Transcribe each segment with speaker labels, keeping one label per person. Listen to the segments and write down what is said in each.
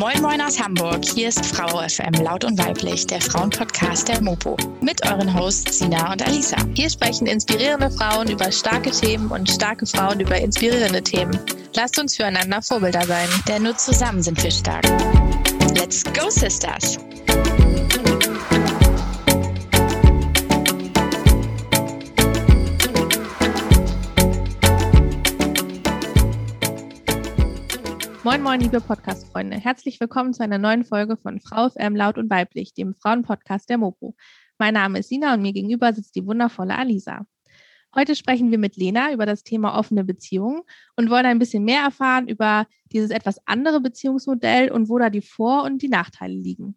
Speaker 1: Moin Moin aus Hamburg, hier ist Frau FM Laut und Weiblich, der Frauenpodcast der Mopo. Mit euren Hosts Sina und Alisa.
Speaker 2: Hier sprechen inspirierende Frauen über starke Themen und starke Frauen über inspirierende Themen. Lasst uns füreinander Vorbilder sein.
Speaker 1: Denn nur zusammen sind wir stark. Let's go, Sisters!
Speaker 2: Moin, moin, liebe Podcast-Freunde. Herzlich willkommen zu einer neuen Folge von Frau FM Laut und Weiblich, dem Frauenpodcast der Mopo. Mein Name ist Sina und mir gegenüber sitzt die wundervolle Alisa. Heute sprechen wir mit Lena über das Thema offene Beziehungen und wollen ein bisschen mehr erfahren über dieses etwas andere Beziehungsmodell und wo da die Vor- und die Nachteile liegen.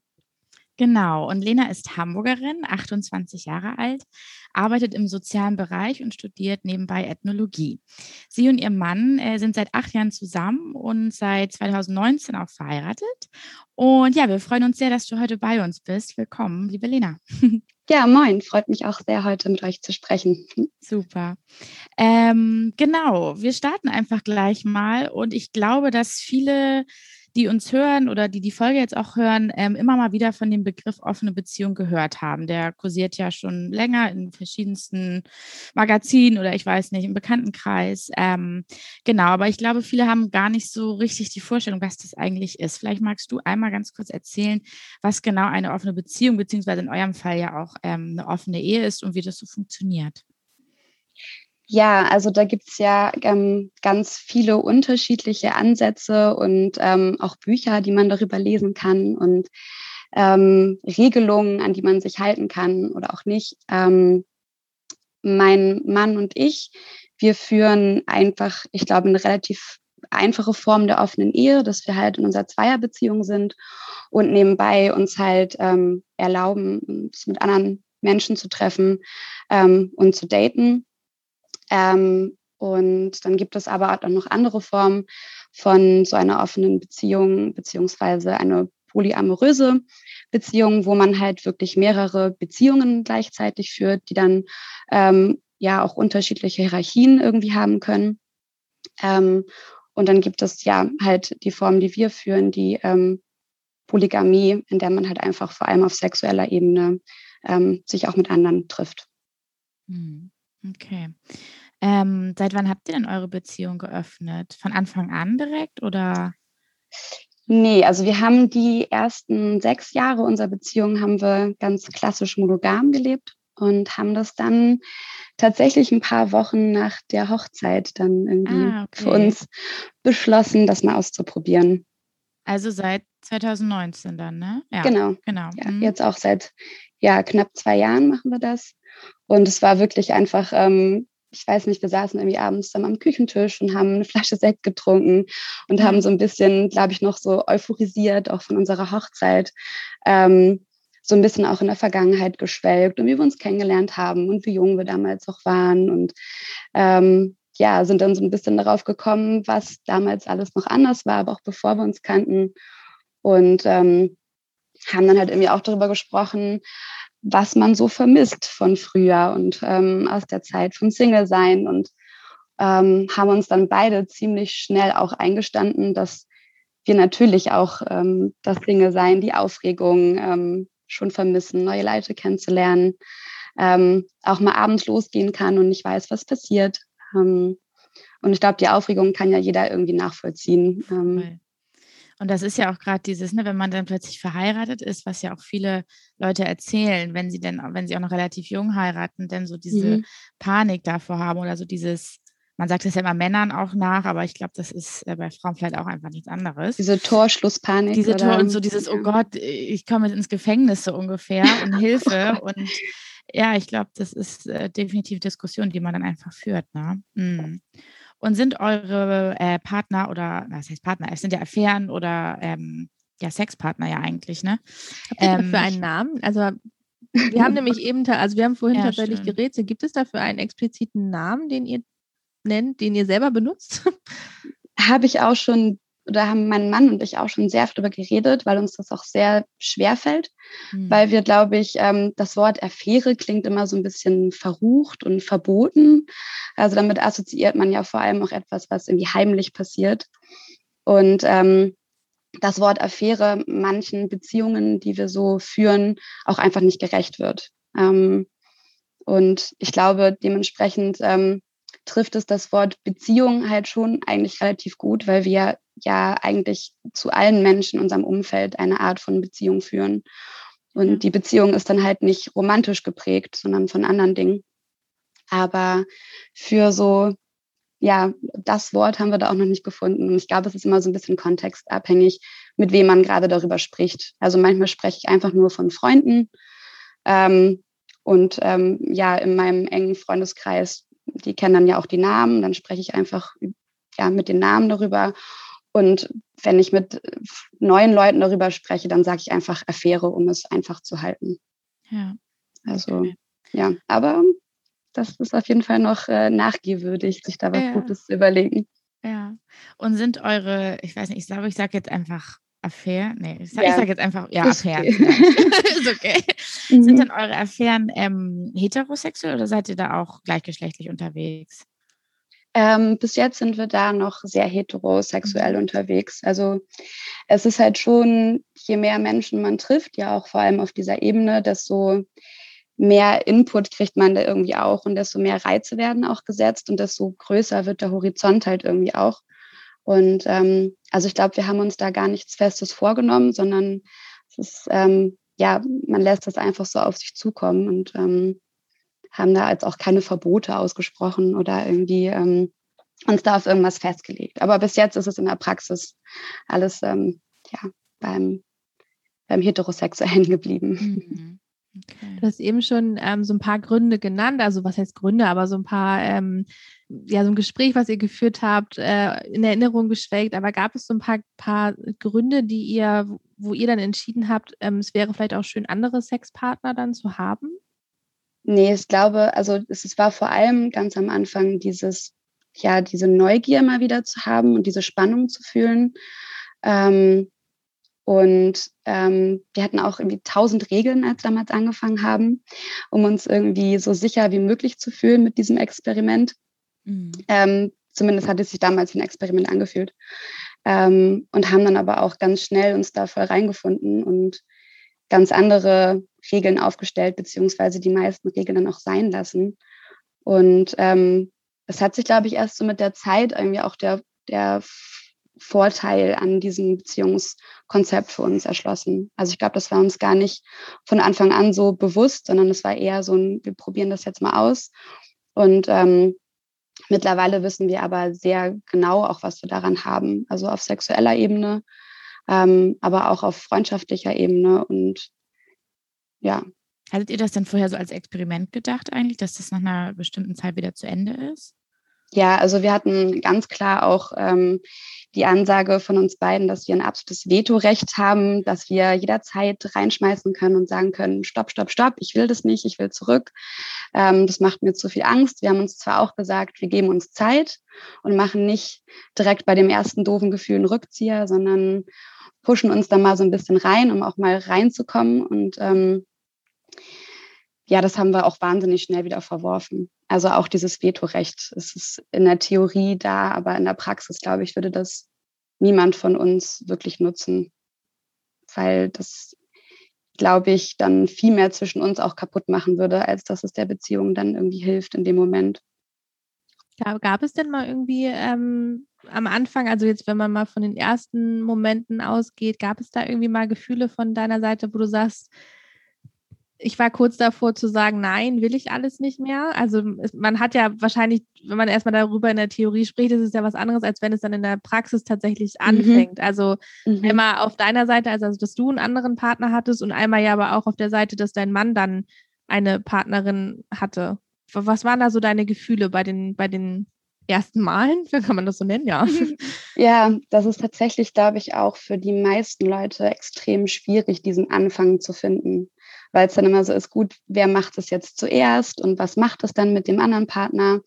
Speaker 1: Genau, und Lena ist Hamburgerin, 28 Jahre alt, arbeitet im sozialen Bereich und studiert nebenbei Ethnologie. Sie und ihr Mann äh, sind seit acht Jahren zusammen und seit 2019 auch verheiratet. Und ja, wir freuen uns sehr, dass du heute bei uns bist. Willkommen, liebe Lena.
Speaker 3: Ja, moin, freut mich auch sehr, heute mit euch zu sprechen.
Speaker 1: Super. Ähm, genau, wir starten einfach gleich mal und ich glaube, dass viele die uns hören oder die die Folge jetzt auch hören, ähm, immer mal wieder von dem Begriff offene Beziehung gehört haben. Der kursiert ja schon länger in verschiedensten Magazinen oder ich weiß nicht, im Bekanntenkreis. Ähm, genau, aber ich glaube, viele haben gar nicht so richtig die Vorstellung, was das eigentlich ist. Vielleicht magst du einmal ganz kurz erzählen, was genau eine offene Beziehung, beziehungsweise in eurem Fall ja auch ähm, eine offene Ehe ist und wie das so funktioniert.
Speaker 3: Ja, also da gibt's ja ähm, ganz viele unterschiedliche Ansätze und ähm, auch Bücher, die man darüber lesen kann und ähm, Regelungen, an die man sich halten kann oder auch nicht. Ähm, mein Mann und ich, wir führen einfach, ich glaube, eine relativ einfache Form der offenen Ehe, dass wir halt in unserer Zweierbeziehung sind und nebenbei uns halt ähm, erlauben, uns mit anderen Menschen zu treffen ähm, und zu daten. Ähm, und dann gibt es aber auch noch andere Formen von so einer offenen Beziehung, beziehungsweise eine polyamoröse Beziehung, wo man halt wirklich mehrere Beziehungen gleichzeitig führt, die dann ähm, ja auch unterschiedliche Hierarchien irgendwie haben können. Ähm, und dann gibt es ja halt die Form, die wir führen, die ähm, Polygamie, in der man halt einfach vor allem auf sexueller Ebene ähm, sich auch mit anderen trifft.
Speaker 1: Hm, okay. Ähm, seit wann habt ihr denn eure Beziehung geöffnet? Von Anfang an direkt oder?
Speaker 3: Nee, also wir haben die ersten sechs Jahre unserer Beziehung haben wir ganz klassisch monogam gelebt und haben das dann tatsächlich ein paar Wochen nach der Hochzeit dann irgendwie ah, okay. für uns beschlossen, das mal auszuprobieren.
Speaker 1: Also seit 2019 dann, ne?
Speaker 3: Ja, genau. genau. Ja, mhm. Jetzt auch seit ja, knapp zwei Jahren machen wir das. Und es war wirklich einfach ähm, ich weiß nicht, wir saßen irgendwie abends dann am Küchentisch und haben eine Flasche Sekt getrunken und mhm. haben so ein bisschen, glaube ich, noch so euphorisiert, auch von unserer Hochzeit, ähm, so ein bisschen auch in der Vergangenheit geschwelgt und wie wir uns kennengelernt haben und wie jung wir damals auch waren und ähm, ja, sind dann so ein bisschen darauf gekommen, was damals alles noch anders war, aber auch bevor wir uns kannten und ähm, haben dann halt irgendwie auch darüber gesprochen, was man so vermisst von früher und ähm, aus der Zeit vom Single-Sein und ähm, haben uns dann beide ziemlich schnell auch eingestanden, dass wir natürlich auch ähm, das Single-Sein, die Aufregung ähm, schon vermissen, neue Leute kennenzulernen, ähm, auch mal abends losgehen kann und nicht weiß, was passiert. Ähm, und ich glaube, die Aufregung kann ja jeder irgendwie nachvollziehen. Ähm,
Speaker 1: und das ist ja auch gerade dieses, ne, wenn man dann plötzlich verheiratet ist, was ja auch viele Leute erzählen, wenn sie denn, wenn sie auch noch relativ jung heiraten, denn so diese mhm. Panik davor haben oder so dieses, man sagt es ja immer Männern auch nach, aber ich glaube, das ist äh, bei Frauen vielleicht auch einfach nichts anderes.
Speaker 3: Diese Torschlusspanik.
Speaker 1: Diese Tor und so dieses, oh Gott, ich komme jetzt ins Gefängnis so ungefähr und Hilfe. und ja, ich glaube, das ist äh, definitiv Diskussion, die man dann einfach führt. Ne? Mhm. Und sind eure äh, Partner oder, was heißt Partner, es sind ja Affären oder ähm, ja, Sexpartner ja eigentlich, ne?
Speaker 2: Habt ihr ähm, dafür einen Namen? Also wir haben nämlich eben, also wir haben vorhin ja, tatsächlich stimmt. gerätselt. Gibt es dafür einen expliziten Namen, den ihr nennt, den ihr selber benutzt?
Speaker 3: Habe ich auch schon oder haben mein Mann und ich auch schon sehr darüber geredet, weil uns das auch sehr schwer fällt, mhm. weil wir, glaube ich, ähm, das Wort Affäre klingt immer so ein bisschen verrucht und verboten. Also damit assoziiert man ja vor allem auch etwas, was irgendwie heimlich passiert. Und ähm, das Wort Affäre manchen Beziehungen, die wir so führen, auch einfach nicht gerecht wird. Ähm, und ich glaube, dementsprechend ähm, trifft es das Wort Beziehung halt schon eigentlich relativ gut, weil wir ja eigentlich zu allen Menschen in unserem Umfeld eine Art von Beziehung führen. Und die Beziehung ist dann halt nicht romantisch geprägt, sondern von anderen Dingen. Aber für so, ja, das Wort haben wir da auch noch nicht gefunden. Und ich glaube, es ist immer so ein bisschen kontextabhängig, mit wem man gerade darüber spricht. Also manchmal spreche ich einfach nur von Freunden. Ähm, und ähm, ja, in meinem engen Freundeskreis, die kennen dann ja auch die Namen, dann spreche ich einfach ja, mit den Namen darüber. Und wenn ich mit neuen Leuten darüber spreche, dann sage ich einfach Affäre, um es einfach zu halten. Ja. Also, okay. ja, aber das ist auf jeden Fall noch äh, nachgehwürdig, sich da was ja. Gutes zu überlegen.
Speaker 1: Ja. Und sind eure, ich weiß nicht, ich glaube, ich sage jetzt einfach Affären, nee, ich sage ja. sag jetzt einfach, ja, Affären. Okay. ist okay. Mhm. Sind denn eure Affären ähm, heterosexuell oder seid ihr da auch gleichgeschlechtlich unterwegs?
Speaker 3: Ähm, bis jetzt sind wir da noch sehr heterosexuell mhm. unterwegs. Also es ist halt schon, je mehr Menschen man trifft, ja auch vor allem auf dieser Ebene, desto mehr Input kriegt man da irgendwie auch und desto mehr Reize werden auch gesetzt und desto größer wird der Horizont halt irgendwie auch. Und ähm, also ich glaube, wir haben uns da gar nichts Festes vorgenommen, sondern es ist, ähm, ja, man lässt das einfach so auf sich zukommen und ähm, haben da jetzt auch keine Verbote ausgesprochen oder irgendwie ähm, uns da auf irgendwas festgelegt. Aber bis jetzt ist es in der Praxis alles ähm, ja, beim, beim Heterosexuellen geblieben.
Speaker 2: Mhm. Okay. Du hast eben schon ähm, so ein paar Gründe genannt, also was heißt Gründe, aber so ein paar, ähm, ja, so ein Gespräch, was ihr geführt habt, äh, in Erinnerung geschwelgt, aber gab es so ein paar, paar Gründe, die ihr, wo ihr dann entschieden habt, ähm, es wäre vielleicht auch schön, andere Sexpartner dann zu haben?
Speaker 3: Nee, ich glaube, also es, war vor allem ganz am Anfang dieses, ja, diese Neugier mal wieder zu haben und diese Spannung zu fühlen. Ähm, und ähm, wir hatten auch irgendwie tausend Regeln, als wir damals angefangen haben, um uns irgendwie so sicher wie möglich zu fühlen mit diesem Experiment. Mhm. Ähm, zumindest hat es sich damals wie ein Experiment angefühlt. Ähm, und haben dann aber auch ganz schnell uns da voll reingefunden und ganz andere Regeln aufgestellt, beziehungsweise die meisten Regeln dann auch sein lassen. Und ähm, das hat sich, glaube ich, erst so mit der Zeit irgendwie auch der, der Vorteil an diesem Beziehungskonzept für uns erschlossen. Also ich glaube, das war uns gar nicht von Anfang an so bewusst, sondern es war eher so ein, wir probieren das jetzt mal aus. Und ähm, mittlerweile wissen wir aber sehr genau auch, was wir daran haben. Also auf sexueller Ebene, ähm, aber auch auf freundschaftlicher Ebene. Und ja.
Speaker 1: Hattet ihr das denn vorher so als Experiment gedacht eigentlich, dass das nach einer bestimmten Zeit wieder zu Ende ist?
Speaker 3: Ja, also wir hatten ganz klar auch ähm, die Ansage von uns beiden, dass wir ein absolutes Vetorecht haben, dass wir jederzeit reinschmeißen können und sagen können, stopp, stopp, stopp, ich will das nicht, ich will zurück. Ähm, das macht mir zu viel Angst. Wir haben uns zwar auch gesagt, wir geben uns Zeit und machen nicht direkt bei dem ersten doofen Gefühl einen Rückzieher, sondern pushen uns da mal so ein bisschen rein, um auch mal reinzukommen und ähm, ja, das haben wir auch wahnsinnig schnell wieder verworfen. Also auch dieses Vetorecht. Es ist in der Theorie da, aber in der Praxis, glaube ich, würde das niemand von uns wirklich nutzen, weil das, glaube ich, dann viel mehr zwischen uns auch kaputt machen würde, als dass es der Beziehung dann irgendwie hilft in dem Moment.
Speaker 2: Gab es denn mal irgendwie ähm, am Anfang, also jetzt, wenn man mal von den ersten Momenten ausgeht, gab es da irgendwie mal Gefühle von deiner Seite, wo du sagst, ich war kurz davor zu sagen, nein, will ich alles nicht mehr. Also man hat ja wahrscheinlich, wenn man erstmal darüber in der Theorie spricht, ist es ja was anderes, als wenn es dann in der Praxis tatsächlich mhm. anfängt. Mhm. Also mhm. einmal auf deiner Seite, also, also dass du einen anderen Partner hattest und einmal ja aber auch auf der Seite, dass dein Mann dann eine Partnerin hatte. Was waren da so deine Gefühle bei den, bei den ersten Malen? Kann man das so nennen, ja.
Speaker 3: Ja, das ist tatsächlich, glaube ich, auch für die meisten Leute extrem schwierig, diesen Anfang zu finden weil es dann immer so ist, gut, wer macht es jetzt zuerst und was macht es dann mit dem anderen Partner?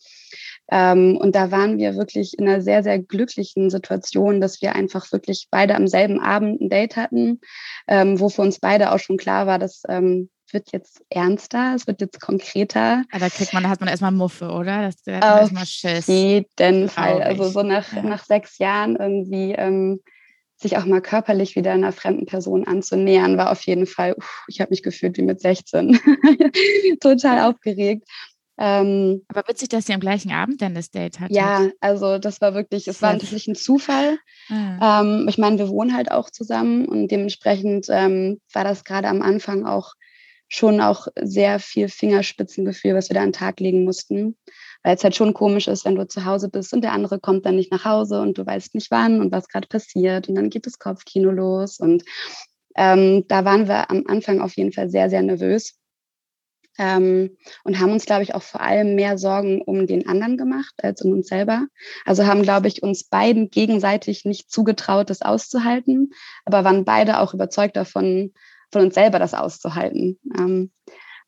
Speaker 3: Ähm, und da waren wir wirklich in einer sehr, sehr glücklichen Situation, dass wir einfach wirklich beide am selben Abend ein Date hatten, ähm, wo für uns beide auch schon klar war, dass ähm, wird jetzt ernster, es wird jetzt konkreter.
Speaker 1: Ja, da kriegt man, da hat man erstmal Muffe, oder? Das,
Speaker 3: da Auf erstmal Schiss. jeden Fall. Also so nach, ja. nach sechs Jahren irgendwie ähm, sich auch mal körperlich wieder einer fremden Person anzunähern, war auf jeden Fall, uff, ich habe mich gefühlt wie mit 16, total aufgeregt.
Speaker 1: Ähm, Aber witzig, dass sie am gleichen Abend dann das Date hatten.
Speaker 3: Ja, also das war wirklich, es war natürlich ein Zufall. Ah. Ähm, ich meine, wir wohnen halt auch zusammen und dementsprechend ähm, war das gerade am Anfang auch schon auch sehr viel Fingerspitzengefühl, was wir da an den Tag legen mussten. Weil es halt schon komisch ist, wenn du zu Hause bist und der andere kommt dann nicht nach Hause und du weißt nicht wann und was gerade passiert und dann geht das Kopfkino los. Und ähm, da waren wir am Anfang auf jeden Fall sehr, sehr nervös. Ähm, und haben uns, glaube ich, auch vor allem mehr Sorgen um den anderen gemacht als um uns selber. Also haben, glaube ich, uns beiden gegenseitig nicht zugetraut, das auszuhalten, aber waren beide auch überzeugt davon, von uns selber das auszuhalten. Ähm,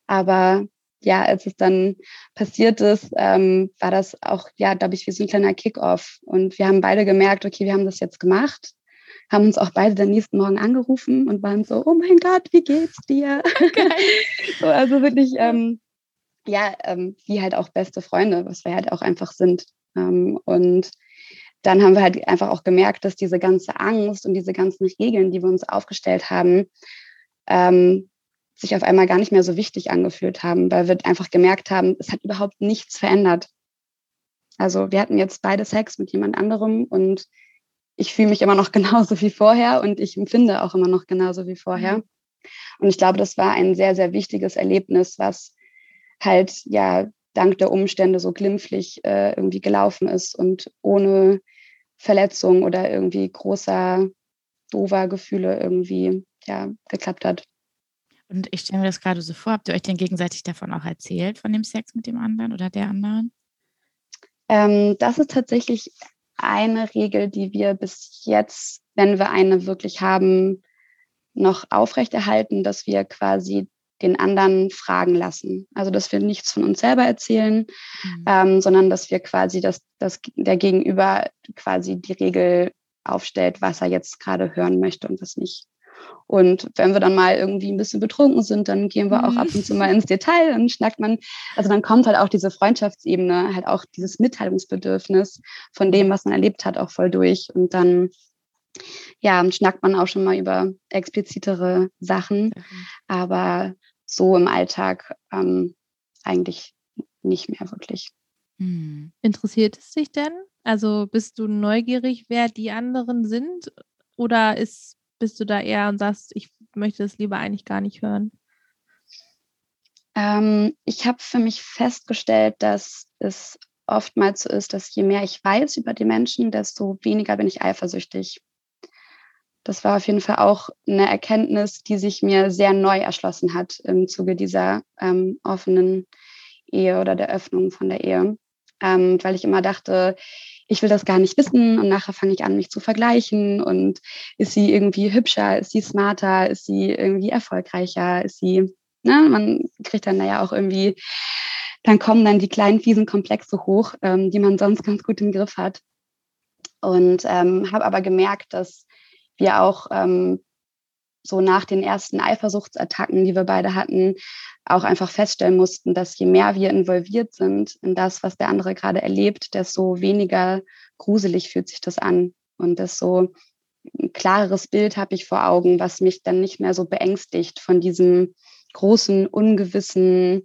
Speaker 3: aber ja, als es dann passiert ist, ähm, war das auch, ja, glaube ich, wie so ein kleiner Kickoff. Und wir haben beide gemerkt, okay, wir haben das jetzt gemacht haben uns auch beide den nächsten Morgen angerufen und waren so, oh mein Gott, wie geht's dir? so, also wirklich, ähm, ja, ähm, wie halt auch beste Freunde, was wir halt auch einfach sind. Ähm, und dann haben wir halt einfach auch gemerkt, dass diese ganze Angst und diese ganzen Regeln, die wir uns aufgestellt haben, ähm, sich auf einmal gar nicht mehr so wichtig angefühlt haben, weil wir einfach gemerkt haben, es hat überhaupt nichts verändert. Also wir hatten jetzt beide Sex mit jemand anderem und ich fühle mich immer noch genauso wie vorher und ich empfinde auch immer noch genauso wie vorher. Mhm. Und ich glaube, das war ein sehr, sehr wichtiges Erlebnis, was halt ja dank der Umstände so glimpflich äh, irgendwie gelaufen ist und ohne Verletzung oder irgendwie großer, dover Gefühle irgendwie ja geklappt hat.
Speaker 1: Und ich stelle mir das gerade so vor, habt ihr euch denn gegenseitig davon auch erzählt, von dem Sex mit dem anderen oder der anderen?
Speaker 3: Ähm, das ist tatsächlich eine Regel, die wir bis jetzt, wenn wir eine wirklich haben, noch aufrechterhalten, dass wir quasi den anderen fragen lassen. Also dass wir nichts von uns selber erzählen, mhm. ähm, sondern dass wir quasi, dass, dass der Gegenüber quasi die Regel aufstellt, was er jetzt gerade hören möchte und was nicht. Und wenn wir dann mal irgendwie ein bisschen betrunken sind, dann gehen wir auch ab und zu mal ins Detail und schnackt man. Also dann kommt halt auch diese Freundschaftsebene, halt auch dieses Mitteilungsbedürfnis von dem, was man erlebt hat, auch voll durch. Und dann ja, schnackt man auch schon mal über explizitere Sachen, aber so im Alltag ähm, eigentlich nicht mehr wirklich.
Speaker 2: Hm. Interessiert es dich denn? Also bist du neugierig, wer die anderen sind? Oder ist bist du da eher und sagst, ich möchte es lieber eigentlich gar nicht hören?
Speaker 3: Ähm, ich habe für mich festgestellt, dass es oftmals so ist, dass je mehr ich weiß über die Menschen, desto weniger bin ich eifersüchtig. Das war auf jeden Fall auch eine Erkenntnis, die sich mir sehr neu erschlossen hat im Zuge dieser ähm, offenen Ehe oder der Öffnung von der Ehe, ähm, weil ich immer dachte, ich will das gar nicht wissen und nachher fange ich an, mich zu vergleichen und ist sie irgendwie hübscher, ist sie smarter, ist sie irgendwie erfolgreicher, ist sie, ne, man kriegt dann naja auch irgendwie, dann kommen dann die kleinen fiesen Komplexe hoch, ähm, die man sonst ganz gut im Griff hat. Und ähm, habe aber gemerkt, dass wir auch ähm, so nach den ersten Eifersuchtsattacken, die wir beide hatten, auch einfach feststellen mussten, dass je mehr wir involviert sind in das, was der andere gerade erlebt, desto weniger gruselig fühlt sich das an und desto ein klareres Bild habe ich vor Augen, was mich dann nicht mehr so beängstigt von diesem großen, ungewissen,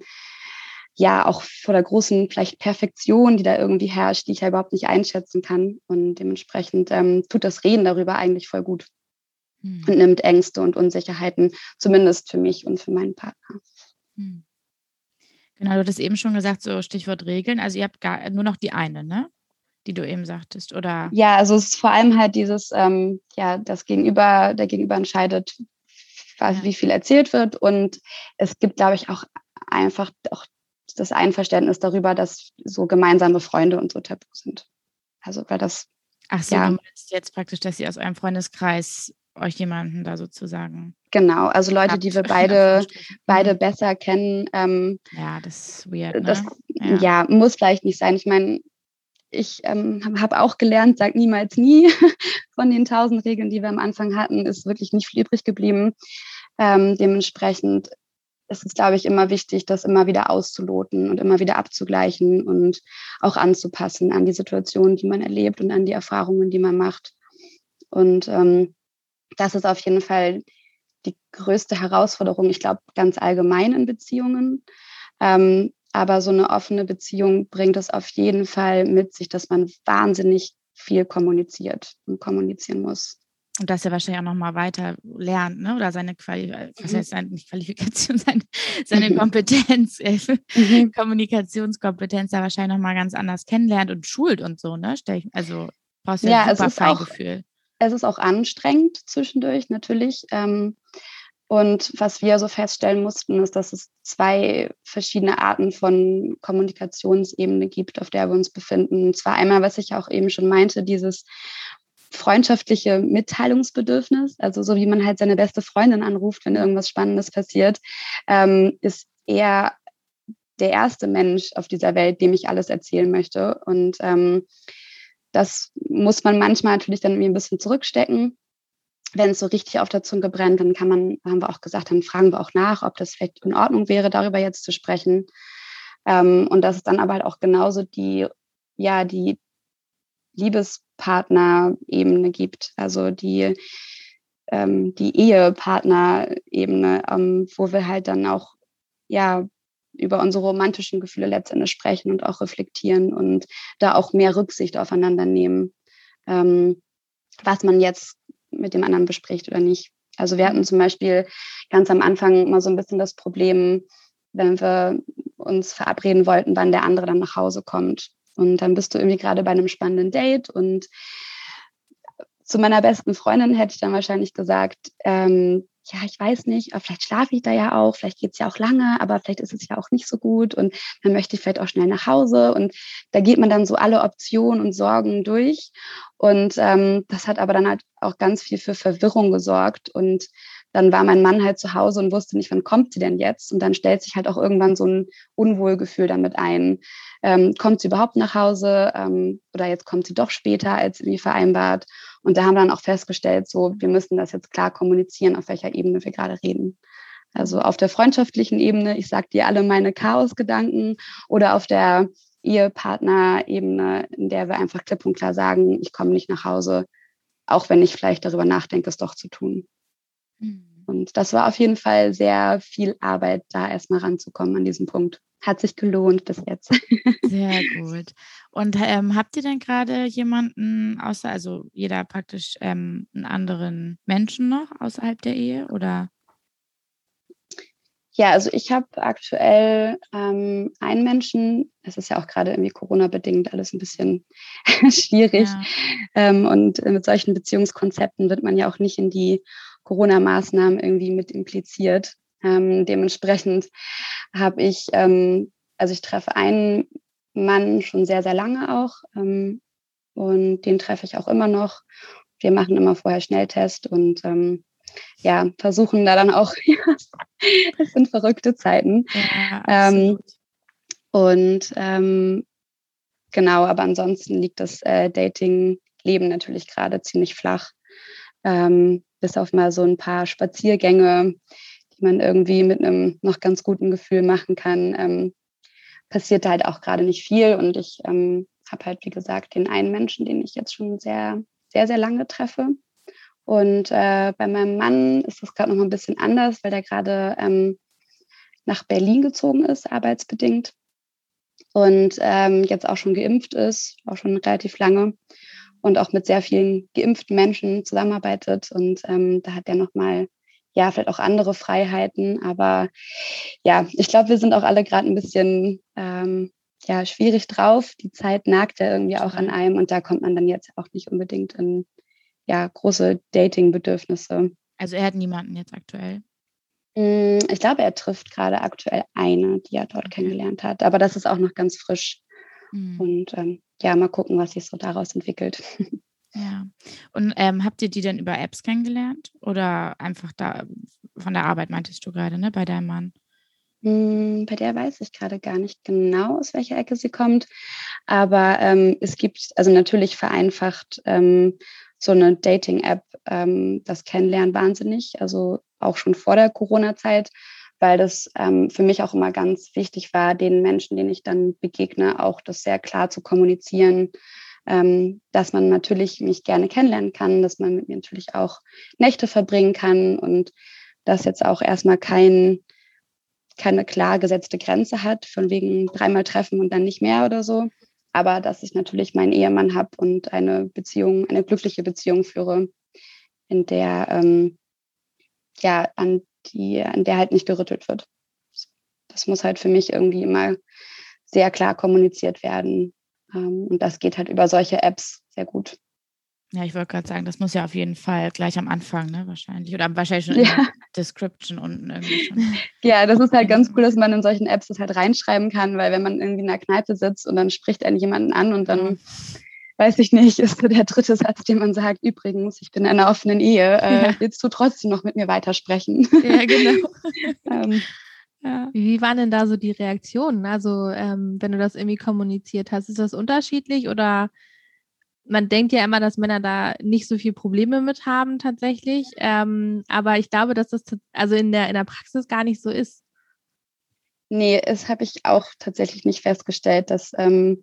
Speaker 3: ja, auch vor der großen vielleicht Perfektion, die da irgendwie herrscht, die ich ja überhaupt nicht einschätzen kann. Und dementsprechend ähm, tut das Reden darüber eigentlich voll gut hm. und nimmt Ängste und Unsicherheiten, zumindest für mich und für meinen Partner. Hm.
Speaker 1: Genau, du hattest eben schon gesagt, so Stichwort Regeln. Also ihr habt gar nur noch die eine, ne? Die du eben sagtest, oder?
Speaker 3: Ja, also es ist vor allem halt dieses, ähm, ja, das Gegenüber, der Gegenüber entscheidet, was, ja. wie viel erzählt wird. Und es gibt, glaube ich, auch einfach auch das Einverständnis darüber, dass so gemeinsame Freunde und so tabu sind. Also weil das.
Speaker 1: Ach so, ja. du meinst jetzt praktisch, dass sie aus einem Freundeskreis euch jemanden da sozusagen.
Speaker 3: Genau, also Leute, die wir beide, beide mhm. besser kennen. Ähm,
Speaker 1: ja, das ist weird.
Speaker 3: Ne? Das, ja. ja. muss vielleicht nicht sein. Ich meine, ich ähm, habe auch gelernt, sag niemals nie. Von den tausend Regeln, die wir am Anfang hatten, ist wirklich nicht viel übrig geblieben. Ähm, dementsprechend ist es, glaube ich, immer wichtig, das immer wieder auszuloten und immer wieder abzugleichen und auch anzupassen an die Situation, die man erlebt und an die Erfahrungen, die man macht. Und ähm, das ist auf jeden Fall die größte Herausforderung, ich glaube, ganz allgemein in Beziehungen. Ähm, aber so eine offene Beziehung bringt es auf jeden Fall mit sich, dass man wahnsinnig viel kommuniziert und kommunizieren muss.
Speaker 1: Und dass er wahrscheinlich auch nochmal weiter lernt, ne? Oder seine Quali was mhm. heißt seine, nicht Qualifikation, seine, seine Kompetenz, äh, mhm. Kommunikationskompetenz da wahrscheinlich nochmal ganz anders kennenlernt und schult und so, ne? Ich, also brauchst du ja,
Speaker 3: ja super Feingefühl. Es ist auch anstrengend zwischendurch, natürlich. Ähm, und was wir so feststellen mussten, ist, dass es zwei verschiedene Arten von Kommunikationsebene gibt, auf der wir uns befinden. Und zwar einmal, was ich auch eben schon meinte, dieses freundschaftliche Mitteilungsbedürfnis, also so wie man halt seine beste Freundin anruft, wenn irgendwas Spannendes passiert, ähm, ist eher der erste Mensch auf dieser Welt, dem ich alles erzählen möchte. Und ähm, das muss man manchmal natürlich dann irgendwie ein bisschen zurückstecken. Wenn es so richtig auf der Zunge brennt, dann kann man, haben wir auch gesagt, dann fragen wir auch nach, ob das vielleicht in Ordnung wäre, darüber jetzt zu sprechen. Ähm, und das ist dann aber halt auch genauso die, ja, die Liebespartner-Ebene gibt, also die, ähm, die Ehepartner-Ebene, ähm, wo wir halt dann auch ja über unsere romantischen Gefühle letztendlich sprechen und auch reflektieren und da auch mehr Rücksicht aufeinander nehmen, ähm, was man jetzt mit dem anderen bespricht oder nicht. Also wir hatten zum Beispiel ganz am Anfang mal so ein bisschen das Problem, wenn wir uns verabreden wollten, wann der andere dann nach Hause kommt. Und dann bist du irgendwie gerade bei einem spannenden Date und zu meiner besten Freundin hätte ich dann wahrscheinlich gesagt, ähm, ja, ich weiß nicht, vielleicht schlafe ich da ja auch, vielleicht geht es ja auch lange, aber vielleicht ist es ja auch nicht so gut und dann möchte ich vielleicht auch schnell nach Hause. Und da geht man dann so alle Optionen und Sorgen durch. Und ähm, das hat aber dann halt auch ganz viel für Verwirrung gesorgt. Und dann war mein Mann halt zu Hause und wusste nicht, wann kommt sie denn jetzt? Und dann stellt sich halt auch irgendwann so ein Unwohlgefühl damit ein. Ähm, kommt sie überhaupt nach Hause? Ähm, oder jetzt kommt sie doch später als wie vereinbart? Und da haben wir dann auch festgestellt, so, wir müssen das jetzt klar kommunizieren, auf welcher Ebene wir gerade reden. Also auf der freundschaftlichen Ebene, ich sag dir alle meine Chaosgedanken oder auf der Ehepartner-Ebene, in der wir einfach klipp und klar sagen, ich komme nicht nach Hause, auch wenn ich vielleicht darüber nachdenke, es doch zu tun. Mhm. Und das war auf jeden Fall sehr viel Arbeit, da erstmal ranzukommen an diesem Punkt. Hat sich gelohnt bis jetzt.
Speaker 1: Sehr gut. Und ähm, habt ihr denn gerade jemanden außer, also jeder praktisch ähm, einen anderen Menschen noch außerhalb der Ehe oder?
Speaker 3: Ja, also ich habe aktuell ähm, einen Menschen, es ist ja auch gerade irgendwie Corona-bedingt alles ein bisschen schwierig. Ja. Ähm, und mit solchen Beziehungskonzepten wird man ja auch nicht in die Corona-Maßnahmen irgendwie mit impliziert. Ähm, dementsprechend habe ich, ähm, also ich treffe einen Mann schon sehr, sehr lange auch ähm, und den treffe ich auch immer noch. Wir machen immer vorher Schnelltest und ähm, ja, versuchen da dann auch, das sind verrückte Zeiten. Ja, ähm, und ähm, genau, aber ansonsten liegt das äh, Dating-Leben natürlich gerade ziemlich flach. Ähm, bis auf mal so ein paar Spaziergänge, die man irgendwie mit einem noch ganz guten Gefühl machen kann, ähm, passiert halt auch gerade nicht viel. Und ich ähm, habe halt, wie gesagt, den einen Menschen, den ich jetzt schon sehr, sehr, sehr lange treffe. Und äh, bei meinem Mann ist das gerade noch mal ein bisschen anders, weil der gerade ähm, nach Berlin gezogen ist, arbeitsbedingt. Und ähm, jetzt auch schon geimpft ist, auch schon relativ lange und auch mit sehr vielen geimpften Menschen zusammenarbeitet. Und ähm, da hat er nochmal, ja, vielleicht auch andere Freiheiten. Aber ja, ich glaube, wir sind auch alle gerade ein bisschen ähm, ja, schwierig drauf. Die Zeit nagt ja irgendwie auch an einem und da kommt man dann jetzt auch nicht unbedingt in ja, große Dating-Bedürfnisse.
Speaker 1: Also er hat niemanden jetzt aktuell.
Speaker 3: Mm, ich glaube, er trifft gerade aktuell eine, die er dort kennengelernt hat. Aber das ist auch noch ganz frisch. Mhm. Und ähm, ja, mal gucken, was sich so daraus entwickelt.
Speaker 1: Ja. Und ähm, habt ihr die denn über Apps kennengelernt? Oder einfach da von der Arbeit meintest du gerade, ne, bei deinem Mann?
Speaker 3: Hm, bei der weiß ich gerade gar nicht genau, aus welcher Ecke sie kommt. Aber ähm, es gibt, also natürlich vereinfacht ähm, so eine Dating-App ähm, das Kennenlernen wahnsinnig. Also auch schon vor der Corona-Zeit weil das ähm, für mich auch immer ganz wichtig war, den Menschen, denen ich dann begegne, auch das sehr klar zu kommunizieren, ähm, dass man natürlich mich gerne kennenlernen kann, dass man mit mir natürlich auch Nächte verbringen kann und dass jetzt auch erstmal kein, keine klar gesetzte Grenze hat, von wegen dreimal treffen und dann nicht mehr oder so. Aber dass ich natürlich meinen Ehemann habe und eine Beziehung, eine glückliche Beziehung führe, in der ähm, ja an die, an der halt nicht gerüttelt wird. Das muss halt für mich irgendwie immer sehr klar kommuniziert werden. Ähm, und das geht halt über solche Apps sehr gut.
Speaker 1: Ja, ich wollte gerade sagen, das muss ja auf jeden Fall gleich am Anfang, ne, wahrscheinlich. Oder wahrscheinlich schon ja. in der Description unten irgendwie schon.
Speaker 3: Ja, das ist halt ganz cool, dass man in solchen Apps das halt reinschreiben kann, weil wenn man irgendwie in einer Kneipe sitzt und dann spricht einen jemanden an und dann, mhm. Weiß ich nicht, ist so der dritte Satz, den man sagt, übrigens, ich bin in einer offenen Ehe, äh, ja. willst du trotzdem noch mit mir weitersprechen?
Speaker 2: Ja, genau. ähm, ja. Wie waren denn da so die Reaktionen? Also, ähm, wenn du das irgendwie kommuniziert hast, ist das unterschiedlich oder man denkt ja immer, dass Männer da nicht so viel Probleme mit haben tatsächlich. Ähm, aber ich glaube, dass das also in der, in der Praxis gar nicht so ist.
Speaker 3: Nee, das habe ich auch tatsächlich nicht festgestellt, dass ähm,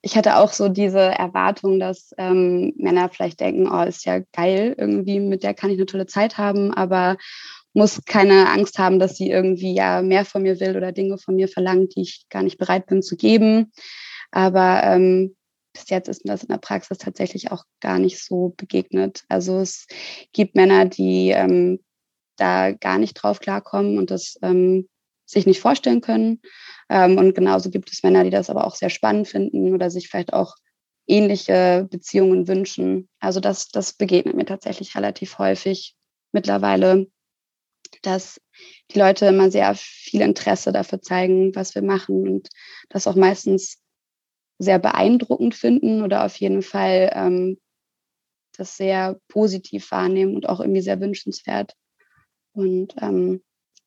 Speaker 3: ich hatte auch so diese Erwartung, dass ähm, Männer vielleicht denken, oh, ist ja geil, irgendwie mit der kann ich eine tolle Zeit haben, aber muss keine Angst haben, dass sie irgendwie ja mehr von mir will oder Dinge von mir verlangt, die ich gar nicht bereit bin zu geben. Aber ähm, bis jetzt ist mir das in der Praxis tatsächlich auch gar nicht so begegnet. Also es gibt Männer, die ähm, da gar nicht drauf klarkommen und das ähm, sich nicht vorstellen können. Ähm, und genauso gibt es Männer, die das aber auch sehr spannend finden oder sich vielleicht auch ähnliche Beziehungen wünschen. Also das, das begegnet mir tatsächlich relativ häufig mittlerweile, dass die Leute immer sehr viel Interesse dafür zeigen, was wir machen und das auch meistens sehr beeindruckend finden oder auf jeden Fall ähm, das sehr positiv wahrnehmen und auch irgendwie sehr wünschenswert und ähm,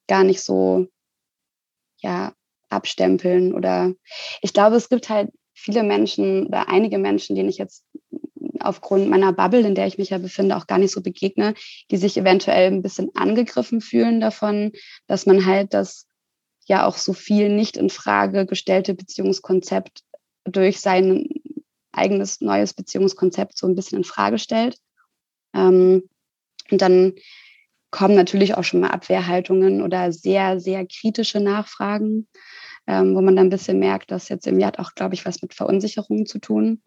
Speaker 3: gar nicht so ja abstempeln oder ich glaube, es gibt halt viele Menschen oder einige Menschen, denen ich jetzt aufgrund meiner Bubble, in der ich mich ja befinde, auch gar nicht so begegne, die sich eventuell ein bisschen angegriffen fühlen davon, dass man halt das ja auch so viel nicht in Frage gestellte Beziehungskonzept durch sein eigenes neues Beziehungskonzept so ein bisschen in Frage stellt. Ähm, und dann kommen natürlich auch schon mal Abwehrhaltungen oder sehr, sehr kritische Nachfragen, ähm, wo man dann ein bisschen merkt, dass jetzt im Jahr hat auch, glaube ich, was mit Verunsicherungen zu tun.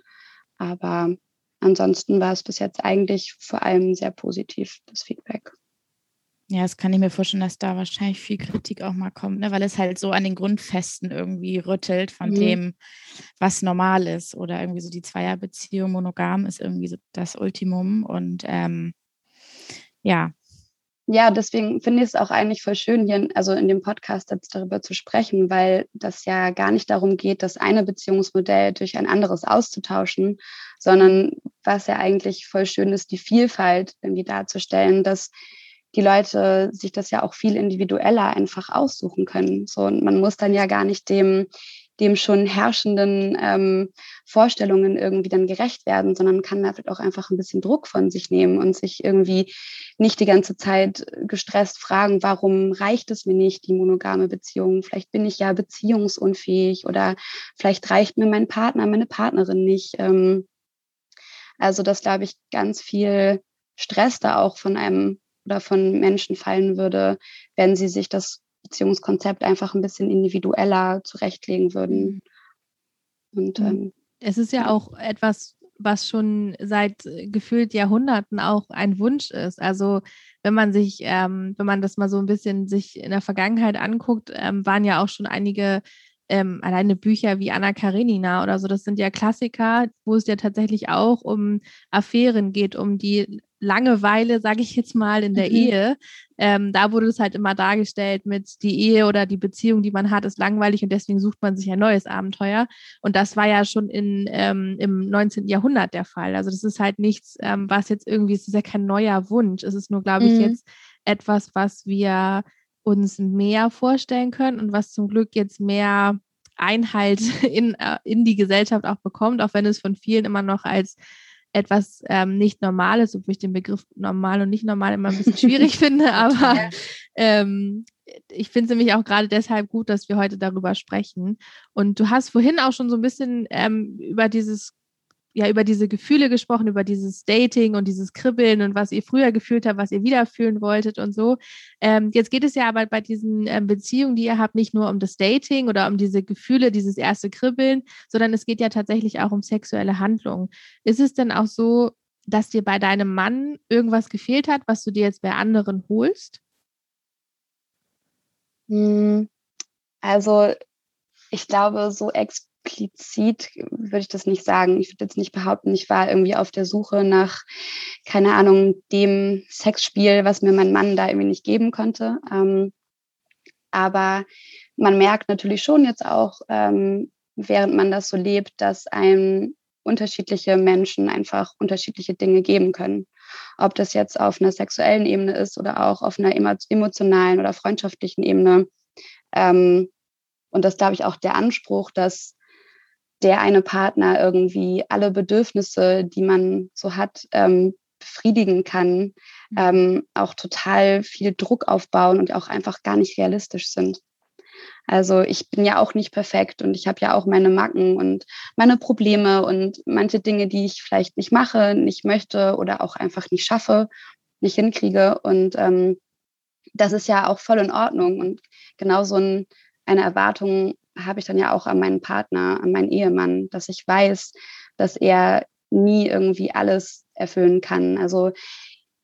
Speaker 3: Aber ansonsten war es bis jetzt eigentlich vor allem sehr positiv, das Feedback.
Speaker 1: Ja, das kann ich mir vorstellen, dass da wahrscheinlich viel Kritik auch mal kommt, ne? weil es halt so an den Grundfesten irgendwie rüttelt von mhm. dem, was normal ist. Oder irgendwie so die Zweierbeziehung monogam ist irgendwie so das Ultimum. Und ähm, ja.
Speaker 3: Ja, deswegen finde ich es auch eigentlich voll schön, hier also in dem Podcast jetzt darüber zu sprechen, weil das ja gar nicht darum geht, das eine Beziehungsmodell durch ein anderes auszutauschen, sondern was ja eigentlich voll schön ist, die Vielfalt irgendwie darzustellen, dass die Leute sich das ja auch viel individueller einfach aussuchen können. So, und man muss dann ja gar nicht dem, dem schon herrschenden ähm, Vorstellungen irgendwie dann gerecht werden, sondern kann da auch einfach ein bisschen Druck von sich nehmen und sich irgendwie nicht die ganze Zeit gestresst fragen, warum reicht es mir nicht, die monogame Beziehung? Vielleicht bin ich ja beziehungsunfähig oder vielleicht reicht mir mein Partner, meine Partnerin nicht. Ähm, also, dass, glaube ich, ganz viel Stress da auch von einem oder von Menschen fallen würde, wenn sie sich das Beziehungskonzept einfach ein bisschen individueller zurechtlegen würden.
Speaker 2: Mhm. Und mhm. ähm, es ist ja auch etwas, was schon seit äh, gefühlt Jahrhunderten auch ein Wunsch ist. Also wenn man sich, ähm, wenn man das mal so ein bisschen sich in der Vergangenheit anguckt, ähm, waren ja auch schon einige ähm, alleine Bücher wie Anna Karenina oder so, das sind ja Klassiker, wo es ja tatsächlich auch um Affären geht, um die Langeweile, sage ich jetzt mal, in der mhm. Ehe. Ähm, da wurde es halt immer dargestellt mit die Ehe oder die Beziehung, die man hat, ist langweilig und deswegen sucht man sich ein neues Abenteuer. Und das war ja schon in, ähm, im 19. Jahrhundert der Fall. Also das ist halt nichts, ähm, was jetzt irgendwie, es ist ja kein neuer Wunsch. Es ist nur, glaube ich, mhm. jetzt etwas, was wir uns mehr vorstellen können und was zum Glück jetzt mehr Einhalt in, äh, in die Gesellschaft auch bekommt, auch wenn es von vielen immer noch als etwas ähm, nicht Normales, obwohl ich den Begriff normal und nicht normal immer ein bisschen schwierig finde, aber ähm, ich finde es nämlich auch gerade deshalb gut, dass wir heute darüber sprechen. Und du hast vorhin auch schon so ein bisschen ähm, über dieses ja über diese Gefühle gesprochen, über dieses Dating und dieses Kribbeln und was ihr früher gefühlt habt, was ihr wieder fühlen wolltet und so. Ähm, jetzt geht es ja aber bei diesen ähm, Beziehungen, die ihr habt, nicht nur um das Dating oder um diese Gefühle, dieses erste Kribbeln, sondern es geht ja tatsächlich auch um sexuelle Handlungen. Ist es denn auch so, dass dir bei deinem Mann irgendwas gefehlt hat, was du dir jetzt bei anderen holst?
Speaker 3: Hm, also ich glaube, so explizit würde ich das nicht sagen. Ich würde jetzt nicht behaupten, ich war irgendwie auf der Suche nach, keine Ahnung, dem Sexspiel, was mir mein Mann da irgendwie nicht geben konnte. Ähm, aber man merkt natürlich schon jetzt auch, ähm, während man das so lebt, dass einem unterschiedliche Menschen einfach unterschiedliche Dinge geben können. Ob das jetzt auf einer sexuellen Ebene ist oder auch auf einer emotionalen oder freundschaftlichen Ebene. Ähm, und das, glaube ich, auch der Anspruch, dass der eine Partner irgendwie alle Bedürfnisse, die man so hat, ähm, befriedigen kann, mhm. ähm, auch total viel Druck aufbauen und auch einfach gar nicht realistisch sind. Also ich bin ja auch nicht perfekt und ich habe ja auch meine Macken und meine Probleme und manche Dinge, die ich vielleicht nicht mache, nicht möchte oder auch einfach nicht schaffe, nicht hinkriege. Und ähm, das ist ja auch voll in Ordnung. Und genau so ein, eine Erwartung habe ich dann ja auch an meinen Partner, an meinen Ehemann, dass ich weiß, dass er nie irgendwie alles erfüllen kann. Also